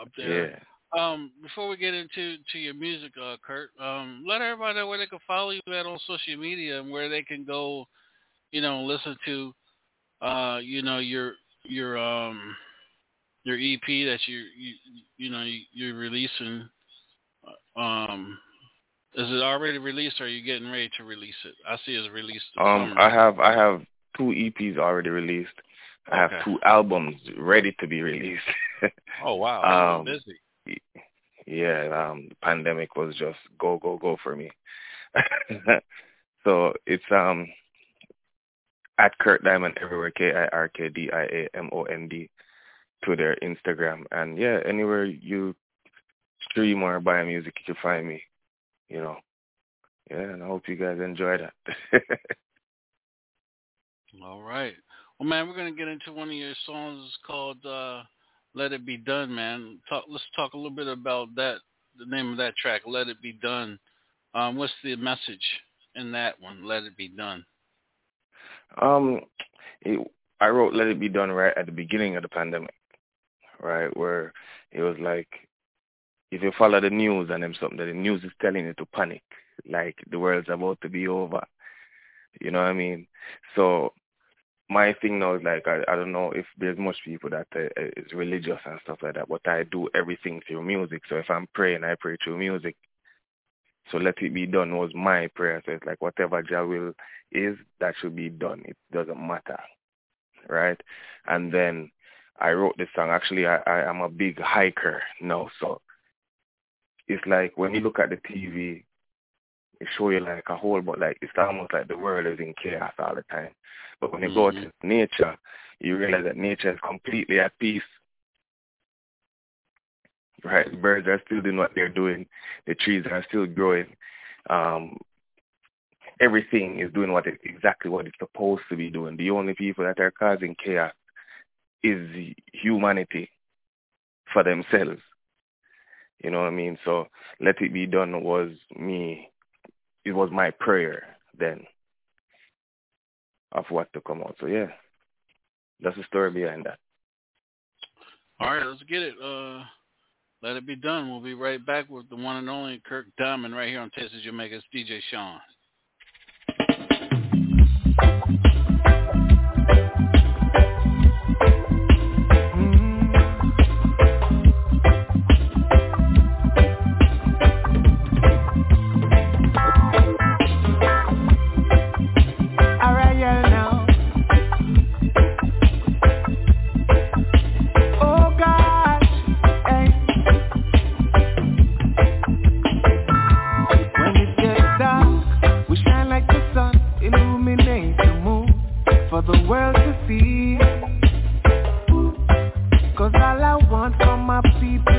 up there. Yeah. Um, before we get into to your music, uh, Kirk, um, let everybody know where they can follow you at on social media and where they can go, you know, listen to, uh, you know, your your um your EP that you you you know you, you're releasing. Um, is it already released? or Are you getting ready to release it? I see it's released. Um, summer. I have I have two EPs already released. I have two albums ready to be released. (laughs) Oh wow, um, busy. yeah, um, the pandemic was just go go go for me. (laughs) so it's um at Kirk Diamond everywhere, K I R K D I A M O N D, to their Instagram, and yeah, anywhere you stream or buy music, you can find me. You know, yeah, and I hope you guys enjoy that. (laughs) All right. Well, man, we're gonna get into one of your songs called uh, "Let It Be Done." Man, talk. Let's talk a little bit about that. The name of that track, "Let It Be Done." Um, what's the message in that one? "Let It Be Done." Um, it, I wrote "Let It Be Done" right at the beginning of the pandemic, right where it was like, if you follow the news and them something, the news is telling you to panic, like the world's about to be over. You know what I mean? So my thing now is like I, I don't know if there's much people that uh, is religious and stuff like that, but I do everything through music. So if I'm praying, I pray through music. So let it be done was my prayer. So it's like whatever Jah will is, that should be done. It doesn't matter, right? And then I wrote this song. Actually, I, I am a big hiker now, so it's like when you look at the TV, it show you like a whole, but like it's almost like the world is in chaos all the time. But when you go to nature, you realize that nature is completely at peace. Right, birds are still doing what they're doing. The trees are still growing. um, everything is doing what it, exactly what it's supposed to be doing. The only people that are causing chaos is humanity for themselves. You know what I mean? So let it be done was me. It was my prayer then of what to come out. So yeah, that's the story behind that. All right, let's get it. Uh, let it be done. We'll be right back with the one and only Kirk Diamond right here on want for my people.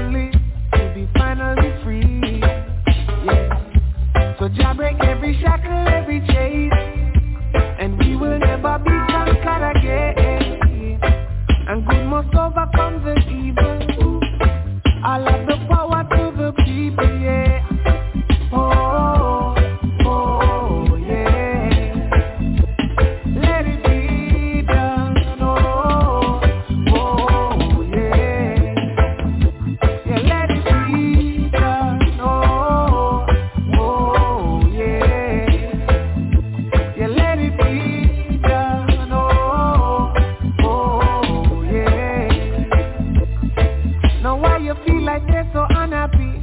like this so unhappy.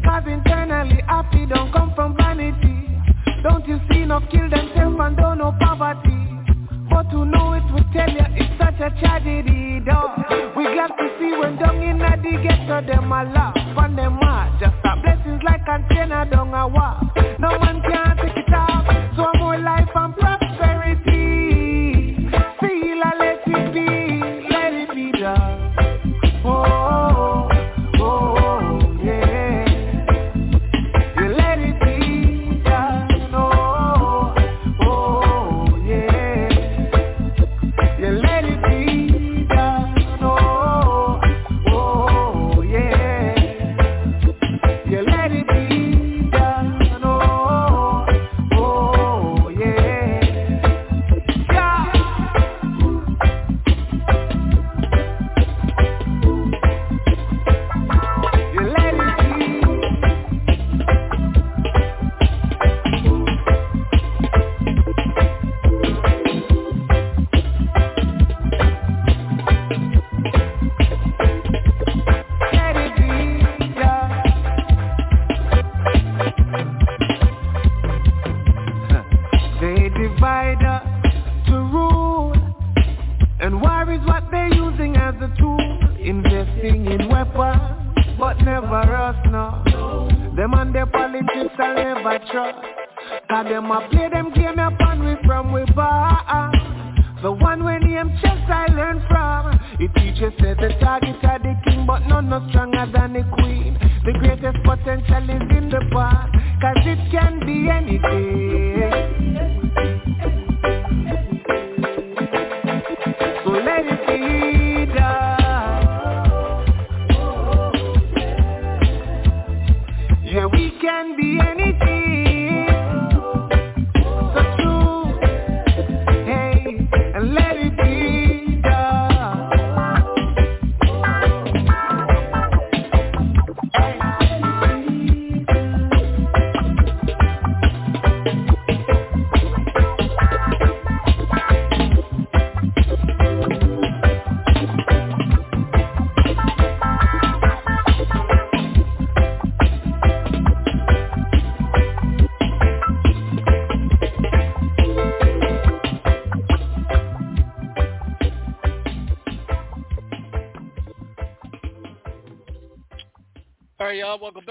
Cause internally happy don't come from vanity. Don't you see No kill themselves and don't know poverty. But to know it will tell you it's such a tragedy though We glad to see when down in the ghetto them a laugh and them are just a blessings like antenna down a wall No man can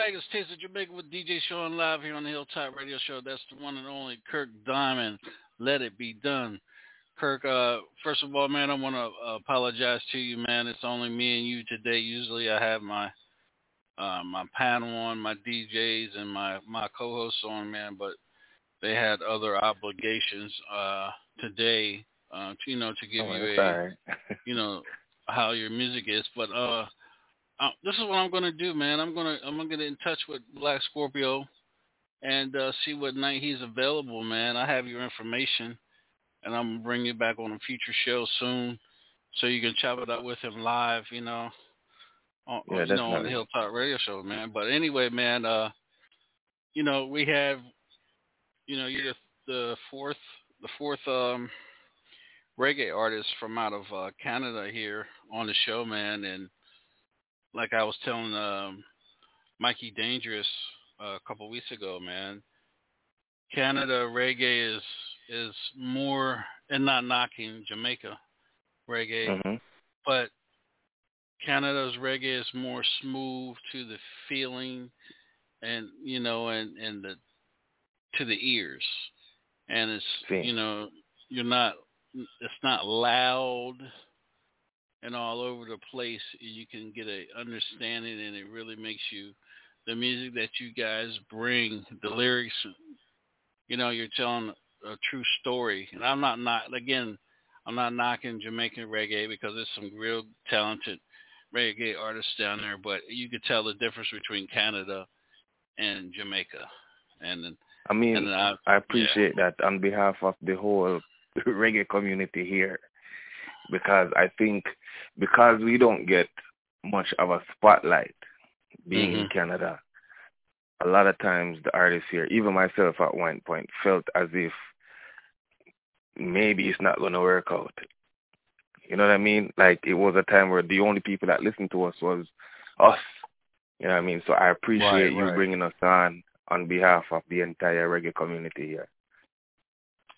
Taste of Jamaica's DJ Shaun. Live here on the Hilltop Radio Show. That's the one and only Kirk Diamond. Let it be done. Kirk, uh, first of all, man, I want to apologize to you, man. It's only me and you today. Usually I have my uh, my panel on, my DJs, and my my co-hosts on, man. But they had other obligations uh, today, uh, to, you know, to give Oh, you a, you know, how your music is. But uh, uh, this is what I'm gonna do, man. I'm gonna I'm gonna get in touch with Black Scorpio and uh, see what night he's available, man. I have your information, and I'm gonna bring you back on a future show soon, so you can chop it up with him live, you know, on, Yeah, you know, on the. Hilltop Radio Show, man. But anyway, man, uh, you know, we have, you know, you're the, the fourth, the fourth um, reggae artist from out of uh, Canada here on the show, man, and like I was telling um, Mikey Dangerous uh, a couple weeks ago, man, Canada reggae is is more, and not knocking Jamaica reggae, Mhm. but Canada's reggae is more smooth to the feeling, and you know, and and the to the ears, and it's Sí. you know, you're not, it's not loud and all over the place. You can get a understanding, and it really makes you the music that you guys bring, the lyrics. You know, you're telling a true story, and I'm not not again. I'm not knocking Jamaican reggae because there's some real talented reggae artists down there, but you could tell the difference between Canada and Jamaica. And I mean, and I, I appreciate that on behalf of the whole (laughs) reggae community here, because I think because we don't get much of a spotlight being in Mhm. Canada, a lot of times the artists here, even myself at one point, felt as if maybe it's not going to work out. You know what I mean? Like it was a time where the only people that listened to us was us. You know what I mean? So I appreciate Right, you right. bringing us on on behalf of the entire reggae community here.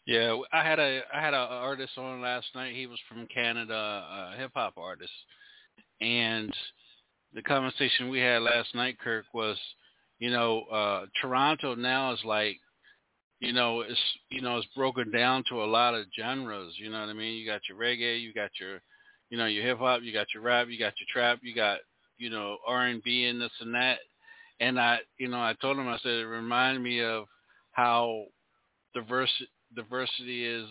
Yeah, I had a I had an artist on last night. He was from Canada, a hip hop artist, and the conversation we had last night, Kirk, was, you know, uh Toronto now is like, you know, it's you know it's broken down to a lot of genres. You know what I mean? You got your reggae, you got your, you know, your hip hop, you got your rap, you got your trap, you got you know R and B and this and that. And I, you know, I told him I said it reminded me of how diverse diversity is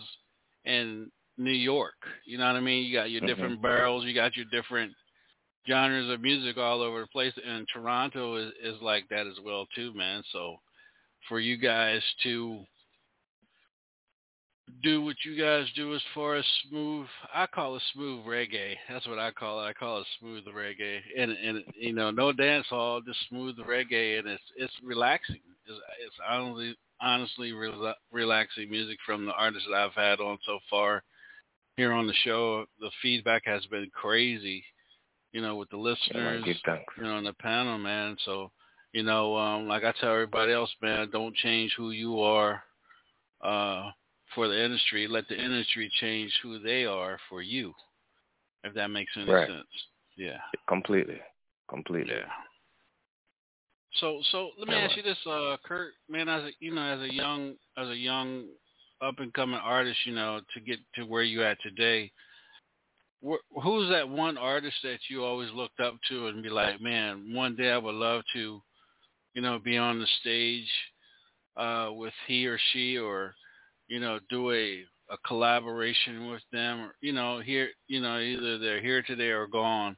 in New York. You know what I mean? You got your different barrels, you got your different genres of music all over the place, and Toronto is is like that as well too, man. So for you guys to do what you guys do as far as smooth I call it smooth reggae. That's what I call it. I call it smooth reggae. And and you know, no dance hall, just smooth reggae and it's it's relaxing. It's it's honestly honestly rela- relaxing music from the artists that I've had on so far here on the show. The feedback has been crazy, you know, with the listeners, thanks. you know, on the panel, man. So, you know, um, like I tell everybody else, man, don't change who you are uh, for the industry. Let the industry change who they are for you, if that makes any Right. sense. Yeah. Completely. Completely. Yeah. So so let me ask you this, uh, Kirk, man, as a you know, as a young as a young up and coming artist, you know, to get to where you at today, wh- who's that one artist that you always looked up to and be like, man, one day I would love to, you know, be on the stage uh, with he or she, or you know, do a a collaboration with them, or you know, here, you know, either they're here today or gone.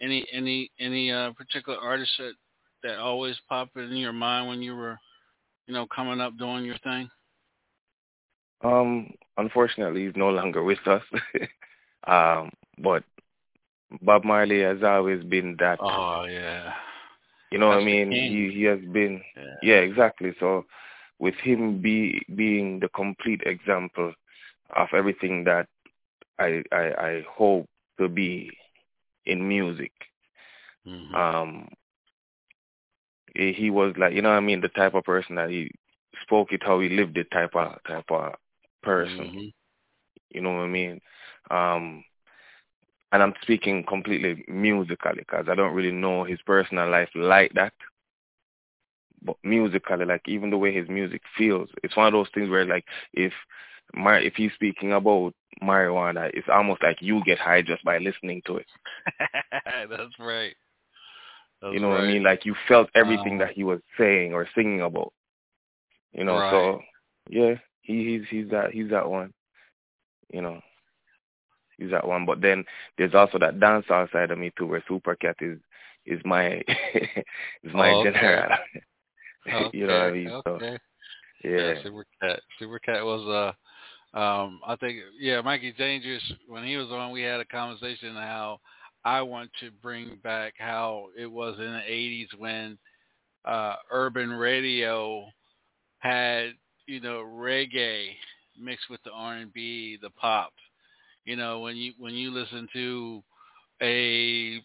Any any any uh, particular artist that that always popped in your mind when you were, you know, coming up doing your thing? Um, unfortunately, he's no longer (laughs) with us. um, but Bob Marley has always been that. Oh yeah. You know what I mean? He he has been. Yeah. Yeah, exactly. So, with him be being the complete example of everything that I I, I hope to be in music. Mhm. Um, he, was like, you know what I mean, the type of person that he spoke it how he lived it type of type of person. Mhm. You know what I mean? Um, and I'm speaking completely musically because I don't really know his personal life like that. But musically, like even the way his music feels, it's one of those things where like if my if he's speaking about marijuana, it's almost like you get high just by listening to it. (laughs) That's right. That's you know what I mean? Like you felt everything Wow. that he was saying or singing about. You know, Right. so yeah, he he's he's that he's that one. You know. He's that one. But then there's also that dancehall side of me too where Super Cat is is my (laughs) is my Oh, general. Okay. (laughs) you know what I mean? Okay. So yeah. Super Cat. Super Cat was uh um I think yeah, Mikey Dangerous when he was on we had a conversation how I want to bring back how it was in the eighties when uh urban radio had, you know, reggae mixed with the R and B, the pop. You know, when you when you listen to a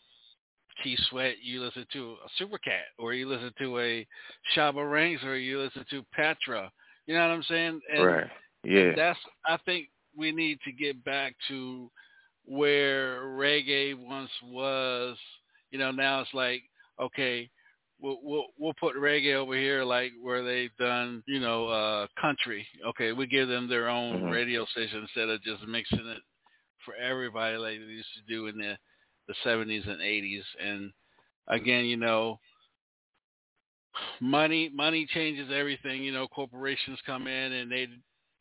T Sweat, you listen to a Super Cat, or you listen to a Shabba Ranks, or you listen to Patra. You know what I'm saying? And, Right. Yeah. that's I think we need to get back to where reggae once was. You know, now it's like okay, we'll we'll, we'll put reggae over here, like where they've done, you know, uh country. Okay, we give them their own Mhm. radio station instead of just mixing it for everybody like they used to do in the the 70s and 80s. And again, you know, money money changes everything. You know, corporations come in and they,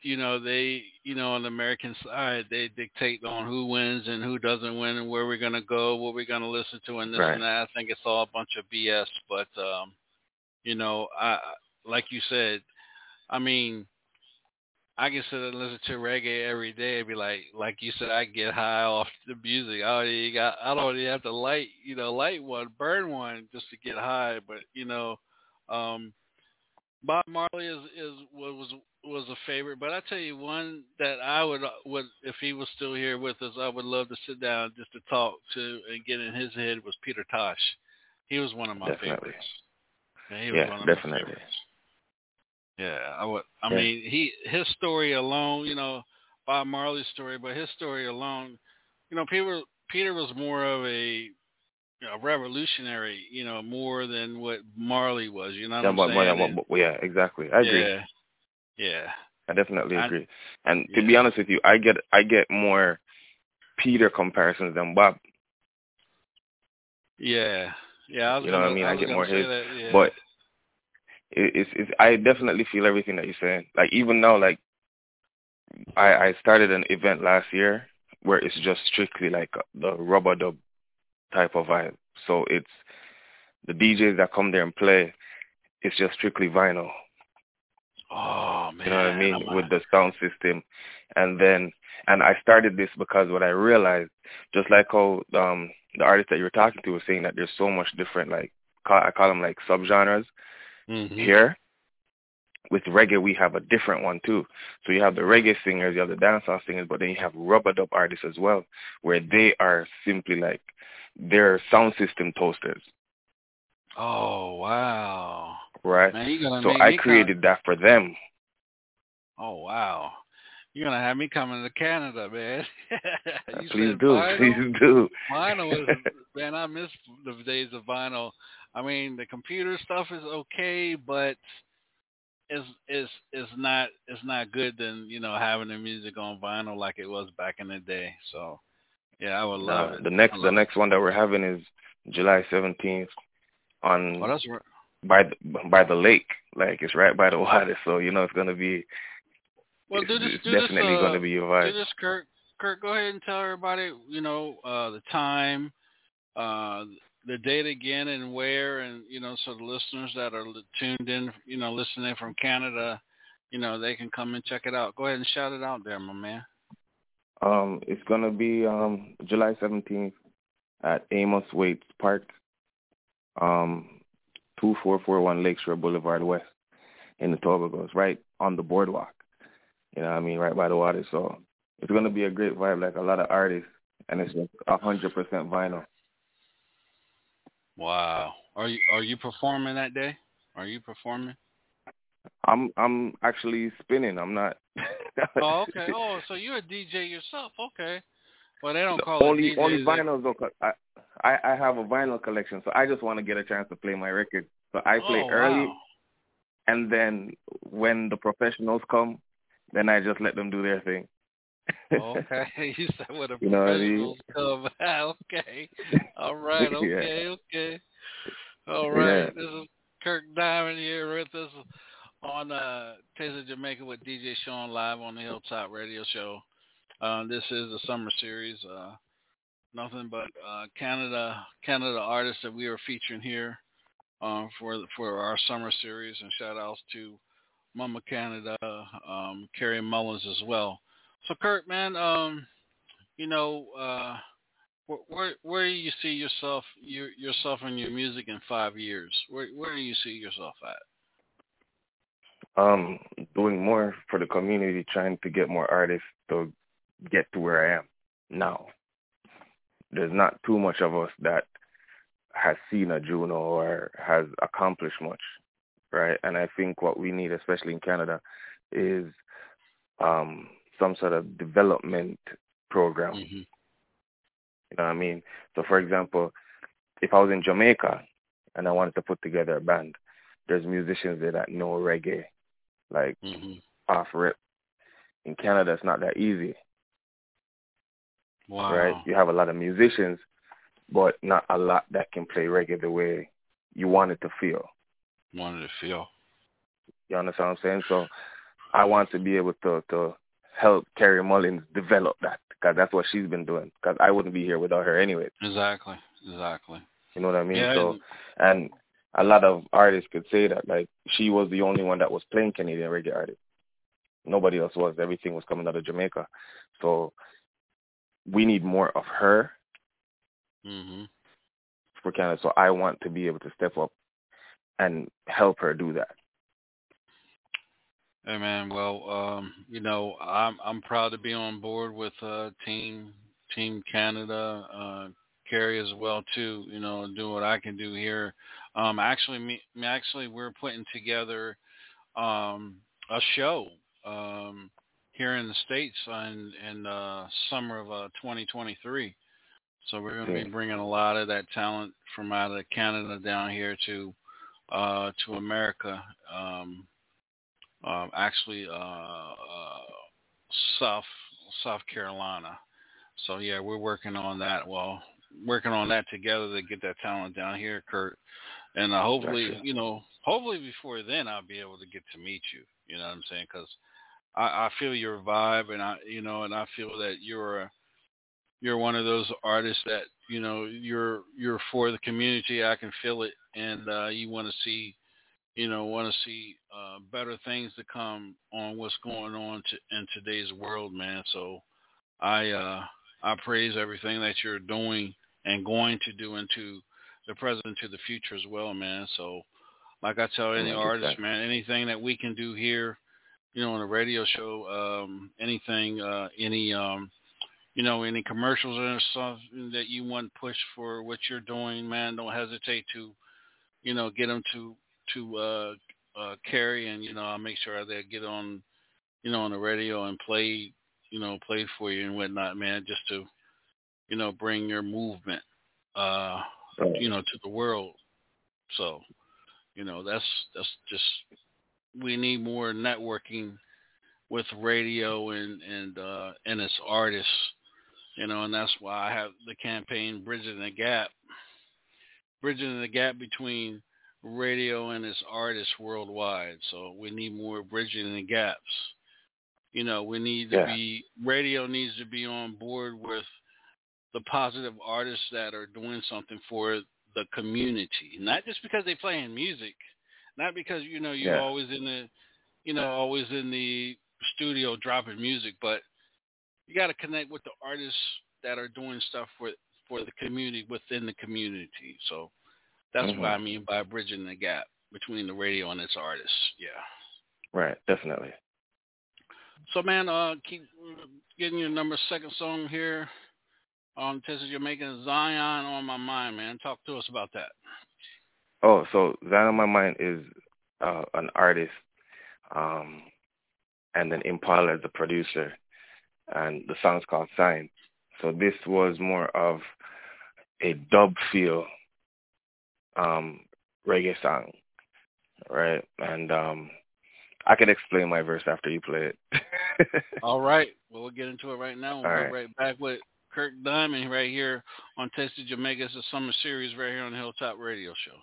you know, they, you know, on the American side, they dictate on who wins and who doesn't win and where we're gonna go, what we're gonna listen to, and this Right. and that. I think it's all a bunch of BS. But um, you know, I like you said, I mean. I can sit and listen to reggae every day and be like, like you said, I get high off the music. I don't got, I don't even have to light, you know, light one, burn one just to get high. But you know, um, Bob Marley is is was was a favorite. But I tell you one that I would uh, would if he was still here with us, I would love to sit down just to talk to and get in his head was Peter Tosh. He was one of my Definitely. favorites. Yeah, Yeah, definitely. Yeah, I would. I Yeah. mean, he his story alone, you know, Bob Marley's story, but his story alone, you know, Peter Peter was more of a you know, revolutionary, you know, more than what Marley was. You know what Yeah, I'm but, saying? but, yeah, And- but, but, yeah, exactly. I agree. Yeah, yeah, I definitely I- agree. And to be honest with you, I get I get more Peter comparisons than Bob. yeah, yeah. I was You know what I mean? I, was get more his, that, yeah. but it, it's it's I definitely feel everything that you're saying. Like even now, like I I started an event last year where it's just strictly like the rub-a-dub type of vibe. So it's the DJs that come there and play. It's just strictly vinyl. oh man, You know what I mean? With the sound system. And then, and I started this because what I realized, just like how um, the artist that you were talking to was saying that there's so much different, like, call, I call them like subgenres Mhm. here. With reggae, we have a different one too. So you have the reggae singers, you have the dancehall singers, but then you have rub-a-dub artists as well, where they are simply like, they're sound system toasters, Oh wow, right? man, so I created that for them. Oh wow. You're gonna have me coming to Canada, man. (laughs) Please do, (laughs) vinyl? please do. Vinyl is (laughs) man, I miss the days of vinyl. I mean, the computer stuff is okay, but it's it's it's not it's not good than you know having the music on vinyl like it was back in the day. So yeah, I would love Nah, it. The next the next one that we're having is July seventeenth on. Oh, that's right. by the, by the lake. Like it's right by the (laughs) water, so you know it's gonna be Well, it's, do this. it's Do definitely this, uh, gonna be a vibe. Do this, Kirk. Kirk, go ahead and tell everybody. You know uh, the time, uh, the date again, and where, and you know, so the listeners that are tuned in, you know, listening from Canada, you know, they can come and check it out. Go ahead and shout it out there, my man. Um, it's gonna be um July seventeenth at Amos Waites Park, um, two four four one Lakeshore Boulevard West in Etobicoke, right on the boardwalk. You know what I mean, right by the water. So it's gonna be a great vibe, like a lot of artists, and it's a hundred percent vinyl. Wow. Are you are you performing that day? Are you performing? I'm I'm actually spinning. I'm not. (laughs) Oh, okay. Oh, so you're a DJ yourself? Okay. Well, they don't The call only it DJ. only vinyls though. 'cause I, I I have a vinyl collection, so I just want to get a chance to play my record. So I play Oh, early, wow. and then when the professionals come, then I just let them do their thing. Okay, (laughs) you said when the You know what I mean? professionals come. (laughs) okay, all right, Yeah. okay, okay. All right. Yeah. This is Kirk Diamond here with us on uh, Taste of Jamaica with DJ Shaun live on the Hilltop Radio Show. Uh, this is the summer series. Uh, nothing but uh, Canada Canada artists that we are featuring here um, for for our summer series. And shout outs to Mama Canada, um, Carrie Mullins as well. So Kirk, man, um, you know, uh, where, where where do you see yourself your, yourself and your music in five years? Where where do you see yourself at? Um, doing more for the community, trying to get more artists to get to where I am now. There's not too much of us that has seen a Juno or has accomplished much, right? And I think what we need, especially in Canada, is um, some sort of development program. Mm-hmm. You know what I mean? So, for example, if I was in Jamaica and I wanted to put together a band, there's musicians there that know reggae, like mm-hmm. off rip. In Canada, it's not that easy. Wow. Right? You have a lot of musicians, but not a lot that can play reggae the way you want it to feel. Wanted to feel. You understand what I'm saying? So I want to be able to to help Carrie Mullins develop that because that's what she's been doing. Because I wouldn't be here without her anyway. Exactly. Exactly. You know what I mean? Yeah, so and a lot of artists could say that like she was the only one that was playing Canadian reggae artists. Nobody else was. Everything was coming out of Jamaica. So we need more of her hmm for Canada. So I want to be able to step up and help her do that. Hey man, well, um, you know, I'm I'm proud to be on board with uh, Team Team Canada, uh, Carrie as well too. You know, do what I can do here. Um, actually, me, me actually, we're putting together um, a show um, here in the states in in uh, summer of uh, 2023. So we're going to be bringing a lot of that talent from out of Canada down here to uh, to America. Um, um, actually, uh, uh, South South Carolina. So yeah, we're working on that. Well, working on that together to get that talent down here, Kirk. And uh, hopefully, Gotcha. you know, hopefully before then I'll be able to get to meet you. You know what I'm saying? Because I, I feel your vibe, and I, you know, and I feel that you're a, you're one of those artists that you know you're you're for the community. I can feel it, and uh, you want to see, you know, want to see uh, better things to come on what's going on to, in today's world, man. So I uh, I praise everything that you're doing and going to do into the present to the future as well, man. So like I tell any artist, man, anything that we can do here, you know, on a radio show, um, anything, uh, any, um, you know, any commercials or something that you want push for what you're doing, man, don't hesitate to, you know, get them to to uh, uh, Carrie, and you know, I'll make sure they get on, you know, on the radio and play, you know, play for you and whatnot, man, just to, you know, bring your movement, uh, Right. you know, to the world. So, you know, that's that's just we need more networking with radio and and uh and its artists, you know, and that's why I have the campaign Bridging the Gap. Bridging the gap between radio and its artists worldwide. So we need more bridging the gaps. You know, we need to Yeah. be radio needs to be on board with the positive artists that are doing something for the community, not just because they playing music, not because you know you're Yeah. always in the, you know, always in the studio dropping music, but you got to connect with the artists that are doing stuff for for the community within the community. So that's Mhm. what I mean by bridging the gap between the radio and its artists. Yeah. Right, definitely. So man, uh, keep getting your number second song here on Texas Jamaican Zion on my mind, man. Talk to us about that. Oh, so Zion on My Mind is uh, an artist, um, and then Impala is the producer, and the song's called Sign. So this was more of a dub feel um, reggae song, right? And um, I can explain my verse after you play it. (laughs) All right. Well, we'll get into it right now. We'll All be right. right back with Kirk Diamond right here on Jamaica. It's a summer series right here on Hilltop Radio Show.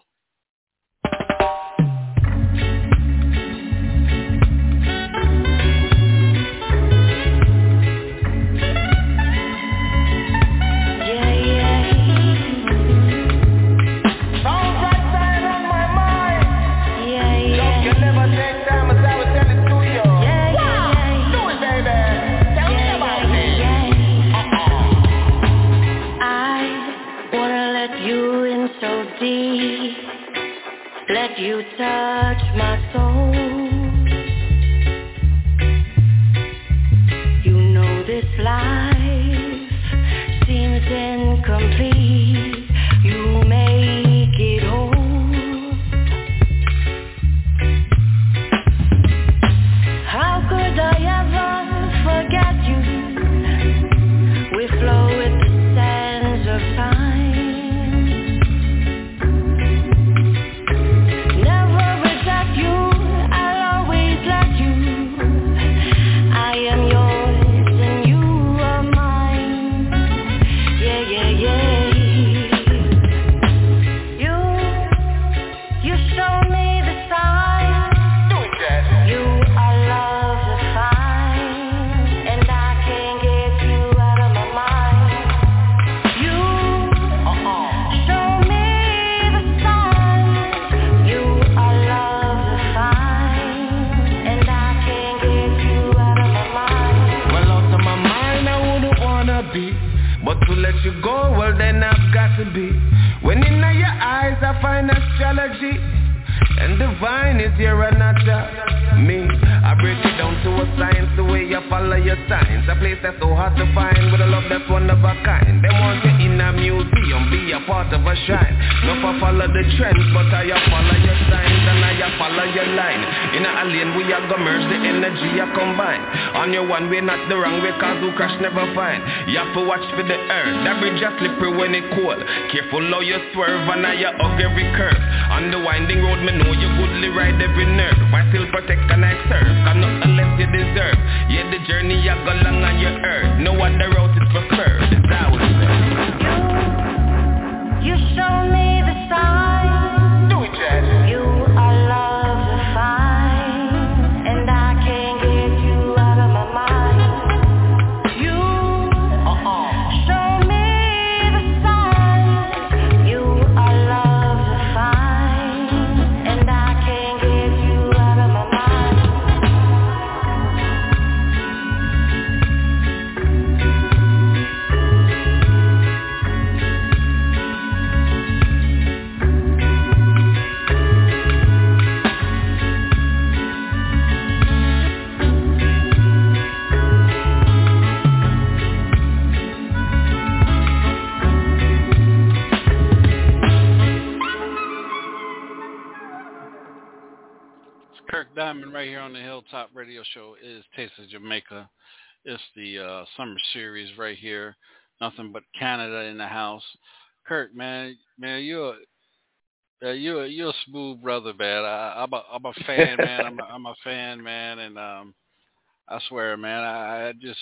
You hug every curve. On the winding road, me know you goodly ride every nerve. Brother, man. I, I'm a I'm a (laughs) fan, man. I'm a, I'm a fan, man, and um, I swear, man, I, I just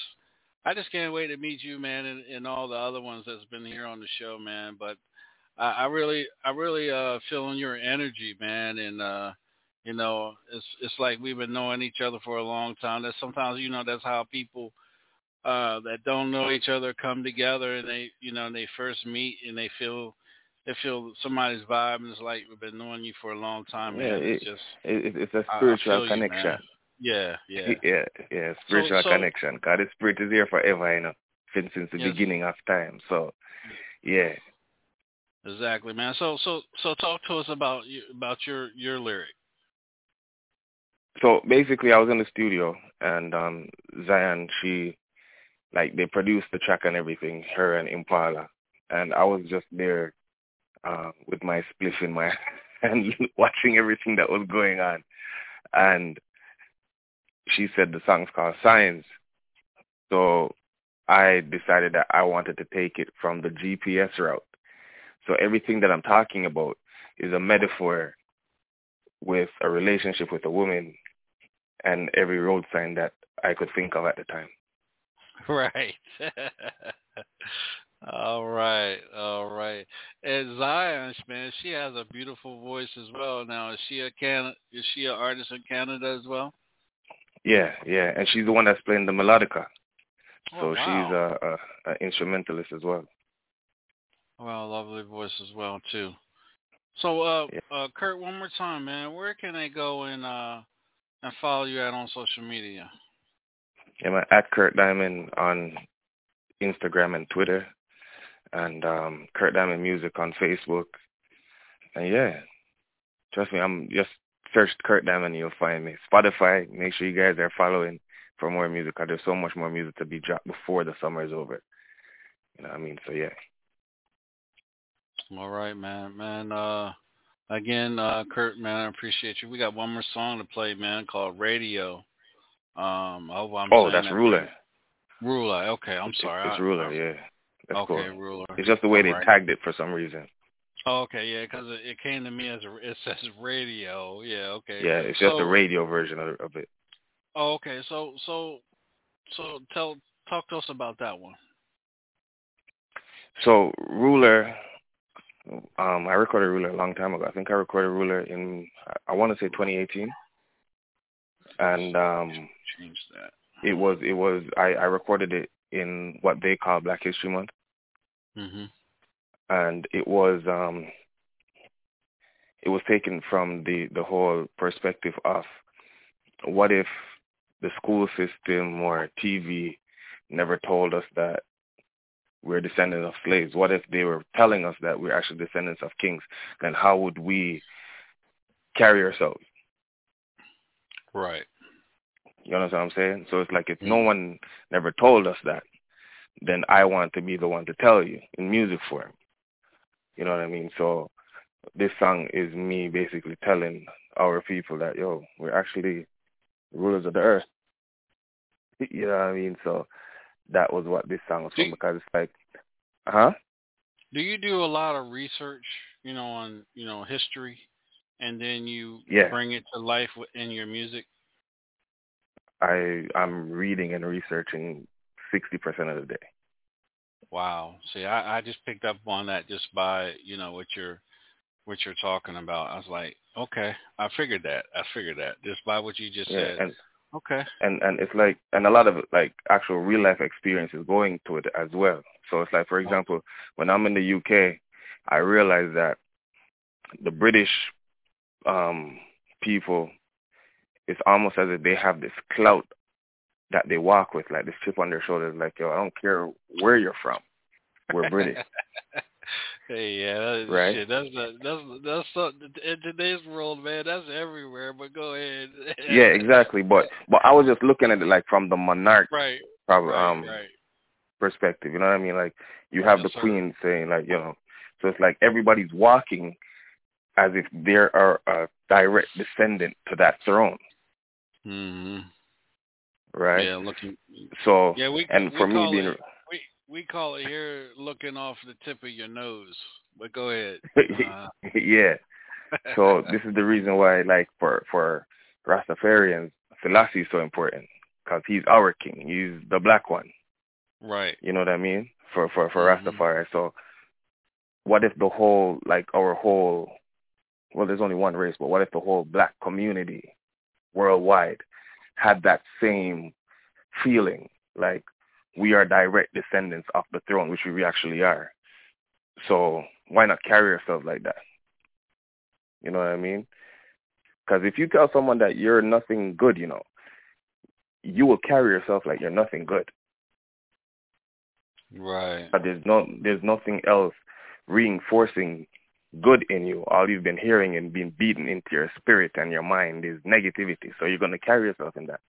I just can't wait to meet you, man, and, and all the other ones that's been here on the show, man. But I, I really I really uh feeling your energy, man, and uh you know, it's it's like we've been knowing each other for a long time. That sometimes, you know, that's how people uh that don't know each other come together and they you know, they first meet and they feel they feel somebody's vibe and it's like we've been knowing you for a long time, Yeah, it, It's just it, it's a spiritual feel you, connection. Yeah, yeah. yeah, yeah, spiritual so- connection. God, the spirit is here forever, you know, since since the Yes. beginning of time. So, yeah. Exactly, man. So so so talk to us about you about your your lyric. So basically, I was in the studio, and um Zion, she, like, they produced the track and everything, her and Impala, and I was just there, uh, with my spliff in my (laughs) hand, watching everything that was going on, and she said the song's called Signs, so I decided that I wanted to take it from the GPS route. So everything that I'm talking about is a metaphor with a relationship with a woman and every road sign that I could think of at the time. (laughs) Right. (laughs) all right, all right. And Zion, man, she has a beautiful voice as well. Now, is she a can? Is she an artist in Canada as well? Yeah, yeah, and she's the one that's playing the melodica. So Oh, she's wow. a, a, a instrumentalist as well. Well, lovely voice as well too. So, uh, uh, Kirk, one more time, man. Where can they go and uh and follow you at on social media? Yeah, man, at Kirk Diamond on Instagram and Twitter, and um, Kirk Diamond Music on Facebook. And yeah, Trust me, I'm just search Kirk Diamond, you'll find me. Spotify, make sure you guys are following for more music. Cause there's so much more music to be dropped before the summer is over. You know what I mean? So yeah. All right, man. Man, uh again, uh Kirk, man, I appreciate you. We got one more song to play, man, called Radio. Um I hope I'm oh, that's that Ruler. Ruler. Okay, I'm It's- sorry. It's I- Ruler, I- yeah. That's okay, cool. Ruler. It's just the way they right. tagged it for some reason. Oh, okay, yeah, 'cause it, it came to me as a it says radio. Yeah, okay. Yeah, it's just so, the radio version of, of it. Oh, okay. So so so tell talk to us about that one. So Ruler, um, I recorded Ruler a long time ago. I think I recorded Ruler in I want to say 2018, and um, Change that. it was it was I, I recorded it in what they call Black History Month, Mhm. and it was um, it was taken from the the whole perspective of what if the school system or TV never told us that we're descendants of slaves? What if they were telling us that we're actually descendants of kings? Then how would we carry ourselves? Right. You understand what I'm saying? So it's like if no mm-hmm. one never told us that, then I want to be the one to tell you in music form. You know what I mean? So this song is me basically telling our people that, yo, we're actually rulers of the earth. (laughs) You know what I mean? So that was what this song was from because it's like, huh? Do you do a lot of research, you know, on you know history, and then you Yeah. bring it to life in your music? I I'm reading and researching sixty percent of the day. Wow. See, I, I just picked up on that just by you know what you're what you're talking about. I was like, okay, I figured that. I figured that just by what you just Yeah, said. and okay. and and it's like and a lot of like actual real life experiences going to it as well. So it's like for example, when I'm in the UK, I realize that the British um people it's almost as if they have this clout that they walk with, like this chip on their shoulders, like, yo, I don't care where you're from. We're British. (laughs) Hey, yeah, that, Right? shit, that's that's that's that's so, in today's world, man. That's everywhere. But go ahead. yeah, exactly. But but I was just looking at it like from the monarch Right. probably Right. um right. perspective. You know what I mean? Like you have Yes, the queen saying like, you know, so it's like everybody's walking as if they are a direct descendant to that throne, hmm right? Yeah, looking. So Yeah, we and we for me call being it, we we call it here looking off the tip of your nose. But go ahead. Uh, (laughs) yeah. So this is the reason why, like for for Rastafarians, Selassie is so important because he's our king. He's the black one. right. You know what I mean? For for for Mhm. Rastafari. So what if the whole like our whole well there's only one race, but what if the whole black community worldwide had that same feeling? Like we are direct descendants of the throne, which we actually are. So why not carry ourselves like that? You know what I mean? Because if you tell someone that you're nothing good, you know, you will carry yourself like you're nothing good. Right. But there's no there's nothing else reinforcing good in you. All you've been hearing and being beaten into your spirit and your mind is negativity. So you're gonna carry yourself in that.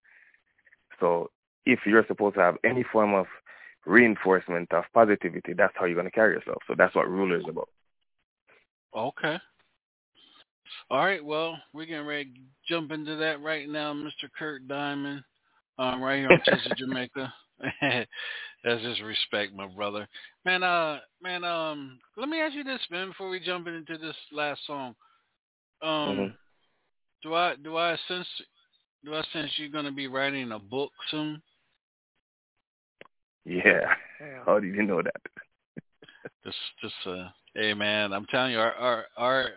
So if you're supposed to have any form of reinforcement of positivity, that's how you're gonna carry yourself. So that's what ruler is about. Okay. All right. Well, we're getting ready to jump into that right now, Mr. Kirk Diamond, um, right here on Chester, Jamaica. (laughs) That's just respect, my brother. Man, uh, man, um, let me ask you this, man, before we jump into this last song. Um, Mhm. do I do I sense do I sense you're gonna be writing a book soon? Yeah. How do you know that? (laughs) Just, just, uh, hey man, I'm telling you, our, our, our,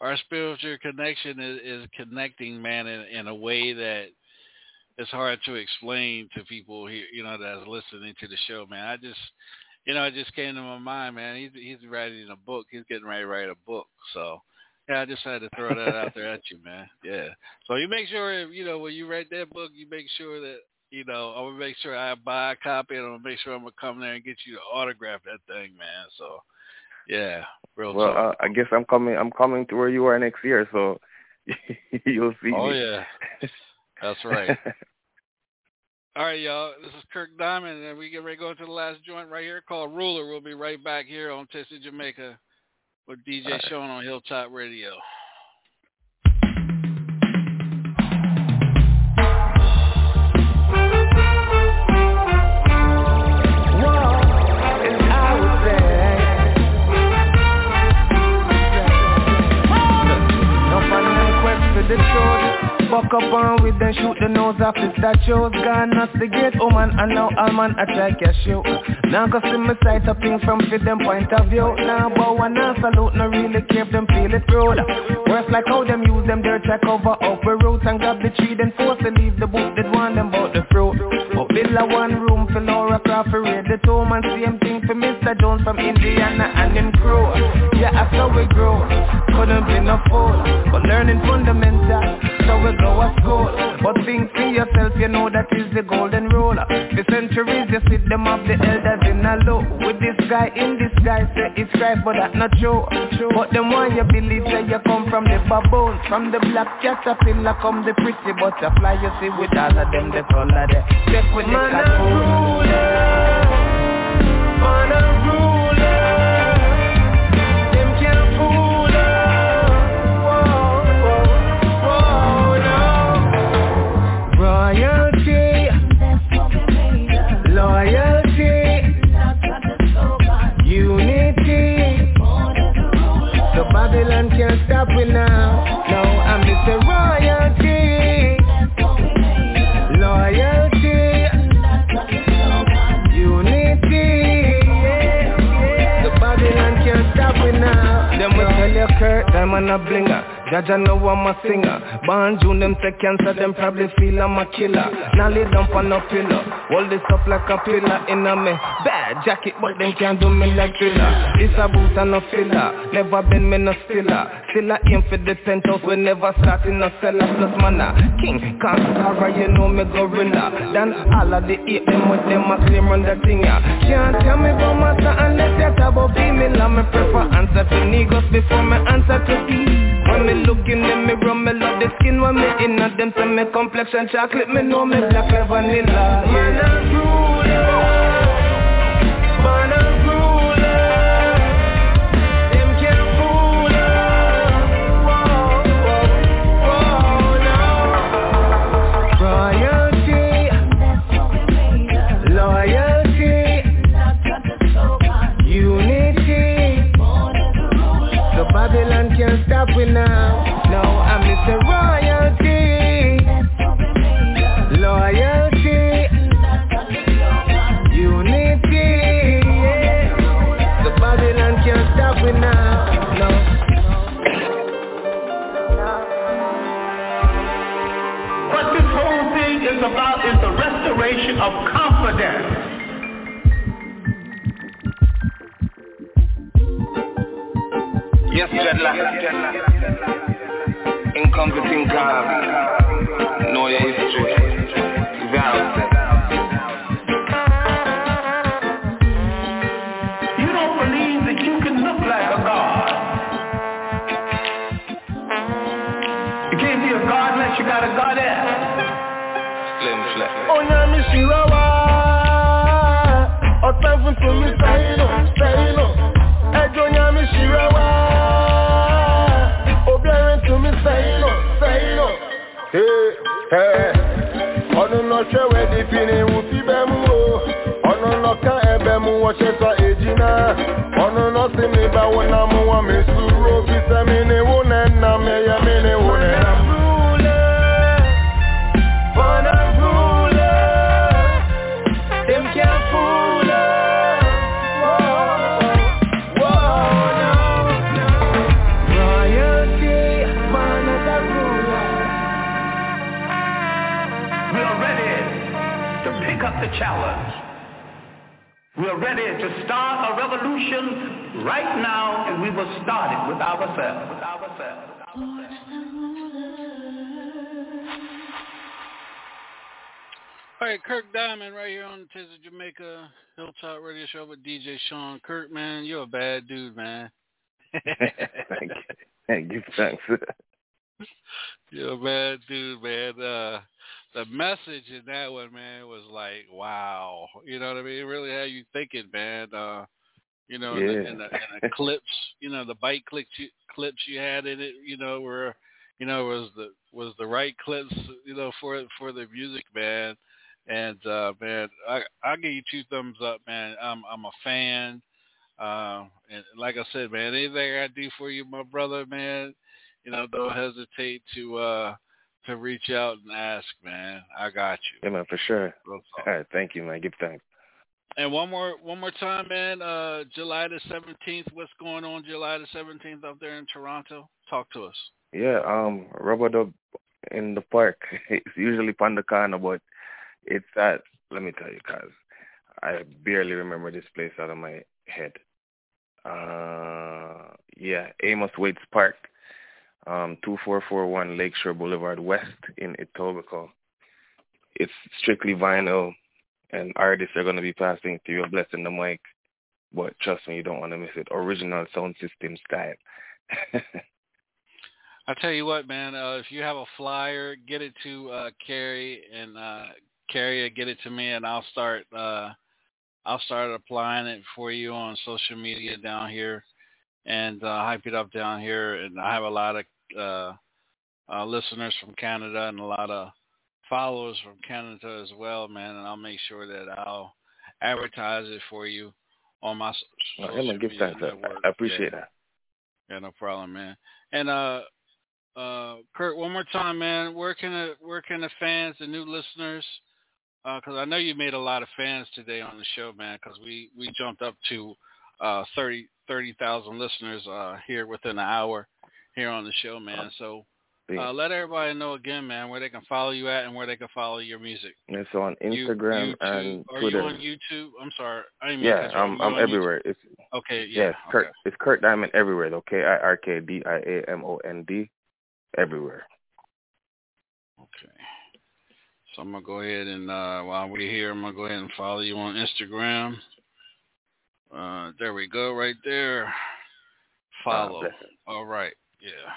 our spiritual connection is, is connecting, man, in, in a way that it's hard to explain to people here, you know, that's listening to the show, man. I just, you know, it just came to my mind, man. He's, he's writing a book. He's getting ready to write a book. So, yeah, I just had to throw that out there at you, man. Yeah. So you make sure, you know, when you write that book, you make sure that, you know, I'm gonna make sure I buy a copy, and I'm gonna make sure I'm gonna come there and get you to autograph that thing, man. So, Yeah, real Well, uh, I guess I'm coming. I'm coming to where you are next year, so (laughs) you'll see oh me. yeah, (laughs) that's right. (laughs) All right, y'all. This is Kirk Diamond, and we get ready to go to the last joint right here called Ruler. We'll be right back here on Tasty Jamaica with DJ Shaun on Hilltop Radio. Buck up on with them, shoot the nose off the statues. Gone not the gate, oh man, and now all man I try cash you Now go see me sight up thing from fit them point of view. Now bow and now salute, no really if them feel it rude. Worse like how them use them dirt to cover up the roots And grab the tree, then force to leave the book that want them bout the fruit Build a one room for Laura Crawford, the two man Same thing for Mr. Jones from Indiana and him crew. Yeah, that's how we grow Couldn't be no fool, but learning fundamental So we go a school. But think for yourself, you know that is the golden rule. The centuries, you see them of the elders in a low With this guy in this guy, say it's Christ, but that's not true. But them one you believe, say you come from the baboons From the black caterpillar come the pretty butterfly. You see with all of them, the color there Check with the cartoon Man them on a blinger Jaja know I'm a singer. Born June, them take cancer, them probably feel I'm a killer. Now lay down on a pillow. Hold this up like a pillar in a me. Bad jacket, but them can't do me like thriller. This a boot and a filler. Never been me no stiller. Still I aim for the penthouse We never start in a cellar. Plus man a king Can't star, uh, you know me gorilla. Then all of the ape them with them a claim run the thing ya Can't tell me about matter unless you talk about female I me prefer answer to niggas before me answer to when me look in the mirror, me love the skin. When me in at them Say me complexion chocolate, me know me black like vanilla. Man a ruler. Man a of confidence. Yes, dreadlock. Incompetent calm. Know your history. Vows. You don't believe that Fún tòmí sáyínà sáyínà Ẹjọ́ Onyami Shirawa Obìnrin tòmí sáyínà sáyínà. Ọdún náà ṣẹ́wẹ̀ di fìrì wù sí bẹ́ẹ̀ challenge. We are ready to start a revolution right now, and we will start it with ourselves. With ourselves. All right, Kirk Diamond right here on the Taste of Jamaica Hilltop Radio Show with DJ Shaun. Kirk, man, you're a bad dude, man. Thank you. Thank you. Thanks. (laughs) you're a bad dude, man. Uh, the message in that one, man, was like, wow. You know what I mean? It really had you thinking, man. Uh, you know, Yeah. and, the, and, the, and the clips, you know, the bite clips you, clips you had in it, you know, were, you know, was the was the right clips, you know, for for the music, man. And uh man, I I give you two thumbs up, man. I'm I'm a fan. Uh, and like I said, man, anything I do for you, my brother, man, you know, don't hesitate to uh to reach out and ask, man. I got you. Yeah, man, for sure. All right, thank you, man. Give thanks. And one more one more time, man. Uh, July the seventeenth. What's going on July the seventeenth up there in Toronto? Talk to us. Yeah, um, rub-a-dub in the park. (laughs) It's usually corner, but it's at. Let me tell you, cause I barely remember this place out of my head. Uh, yeah, Amos Waites Park, um, two four four one Lakeshore Boulevard West in Etobicoke. It's strictly vinyl, and artists are gonna be passing through a blessing the mic. But trust me, you don't want to miss it. Original sound system style. (laughs) I tell you what, man. Uh, if you have a flyer, get it to uh, Carrie and uh, Carrie, get it to me, and I'll start. Uh, I'll start applying it for you on social media down here, and uh, hype it up down here. And I have a lot of uh, uh, listeners from Canada and a lot of followers from Canada as well, man. And I'll make sure that I'll advertise it for you on my so- social yeah, man, give media thanks. I- appreciate Yeah. that. Yeah, no problem, man. And uh, uh, Kirk, one more time, man. Where can the where can the fans, the new listeners, uh because I know you made a lot of fans today on the show, man. Because we we jumped up to uh 30 listeners uh here within an hour here on the show, man. So uh, let everybody know again, man, where they can follow you at and where they can follow your music. So on You- Instagram YouTube- and are Twitter. you on YouTube? I'm sorry, I didn't mean yeah, to. I'm I'm on YouTube? everywhere. It's Okay, yeah, yeah, it's Kirk. It's Kirk Diamond everywhere though. K I R K D I A M O N D, everywhere. Okay. So I'm gonna go ahead and uh, while we're here, I'm gonna go ahead and follow you on Instagram. Uh, there we go, right there. Follow. All right. Yeah.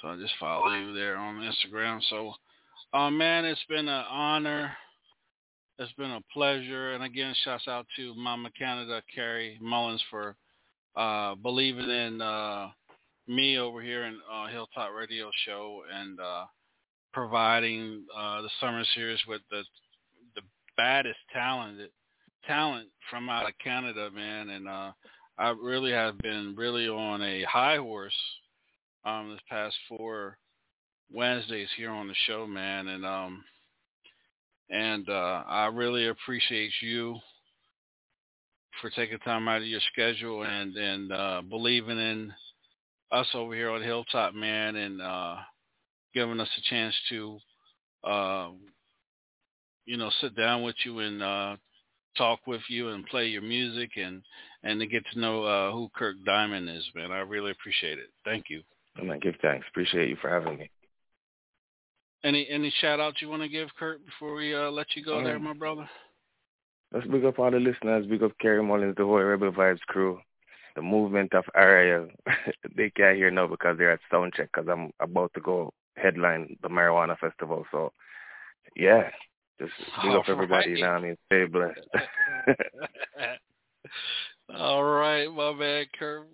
So I just follow you there on Instagram. So, uh, man, it's been an honor. It's been a pleasure. And again, shouts out to Mama Canada, Carrie Mullins, for uh, believing in uh, me over here in uh, Hilltop Radio Show and uh, providing uh, the summer series with the the baddest talented talent from out of Canada, man. And I really have been really on a high horse um, this past four Wednesdays here on the show, man. And um, and uh, I really appreciate you for taking time out of your schedule and and uh, believing in us over here on Hilltop, man, and uh, giving us a chance to, uh, you know, sit down with you and uh, talk with you and play your music and and to get to know uh, who Kirk Diamond is, man. I really appreciate it. Thank you. I'm gonna give thanks. Appreciate you for having me. Any any shout outs you want to give, Kirk, before we uh, let you go there, Um, my brother? Let's big up all the listeners. Big up Kerry Mullins, the whole Rebel Vibes crew, the movement of area. (laughs) they can't hear now because they're at soundcheck because I'm about to go headline the marijuana festival. So, yeah, just big up All everybody. You know what I mean? Stay blessed. (laughs) All right, my man, Kirk.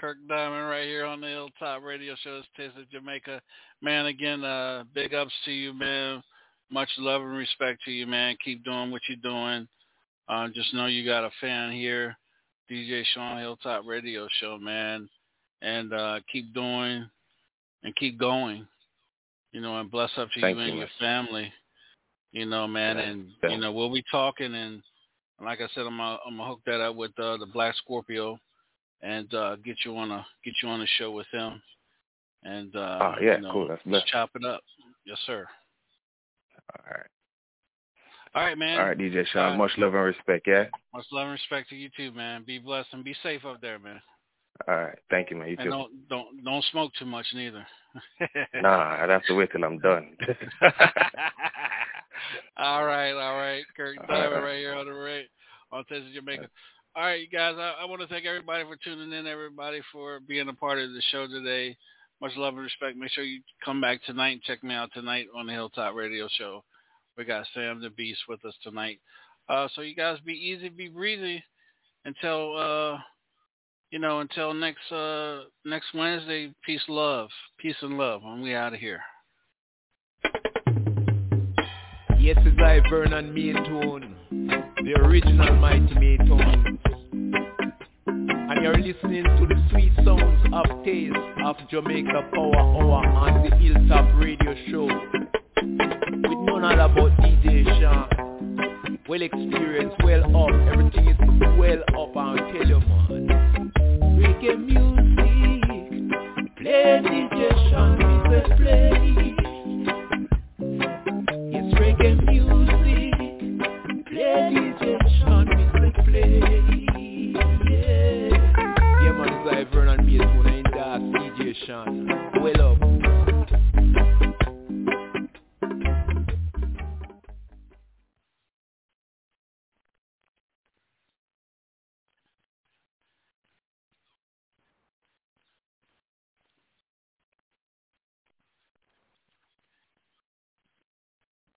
Kirk Diamond right here on the Hilltop Radio Show. It's Taste of Jamaica. Man, again, uh, big ups to you, man. Much love and respect to you, man. Keep doing what you're doing. Uh, just know you got a fan here, DJ Shaun Hilltop Radio Show, man. And uh, keep doing and keep going. You know, and bless up to Thank you you, and your family. You know, man, and you know we'll be talking, and like I said, I'm gonna, I'm gonna hook that up with uh, the Black Scorpio, and uh, get you on a get you on a show with him, and uh, Oh, yeah, you know, cool. That's let's chop it up. Yes, sir. all right. All right, man. All right, DJ Shaun. Uh, Much love and respect, yeah? Much love and respect to you too, man. Be blessed and be safe up there, man. All right. Thank you, man. You and too. don't don't don't smoke too much neither. (laughs) Nah, I'd have to wait till I'm done. (laughs) all right, all right. Kirk Diamond right here on the right on Taste of Jamaica. All right, you guys. I, I want to thank everybody for tuning in. Everybody for being a part of the show today. Much love and respect. Make sure you come back tonight and check me out tonight on the Hilltop Radio Show. We got Sam the Beast with us tonight. Uh, so you guys be easy, be breezy until uh, you know until next uh, next Wednesday. Peace, love, peace and love. And we out of here. Yes, it's I, Vernon Maytone, the original Mighty Maytone. And you're listening to the sweet sounds of Taste of Jamaica Power Hour on the Hilltop Radio Show. With none other but DJ Shaun. Well experienced, well up, everything is well up, I'll tell you man. Reggae music, play DJ Shaun, say play. It's reggae music, play DJ Shaun.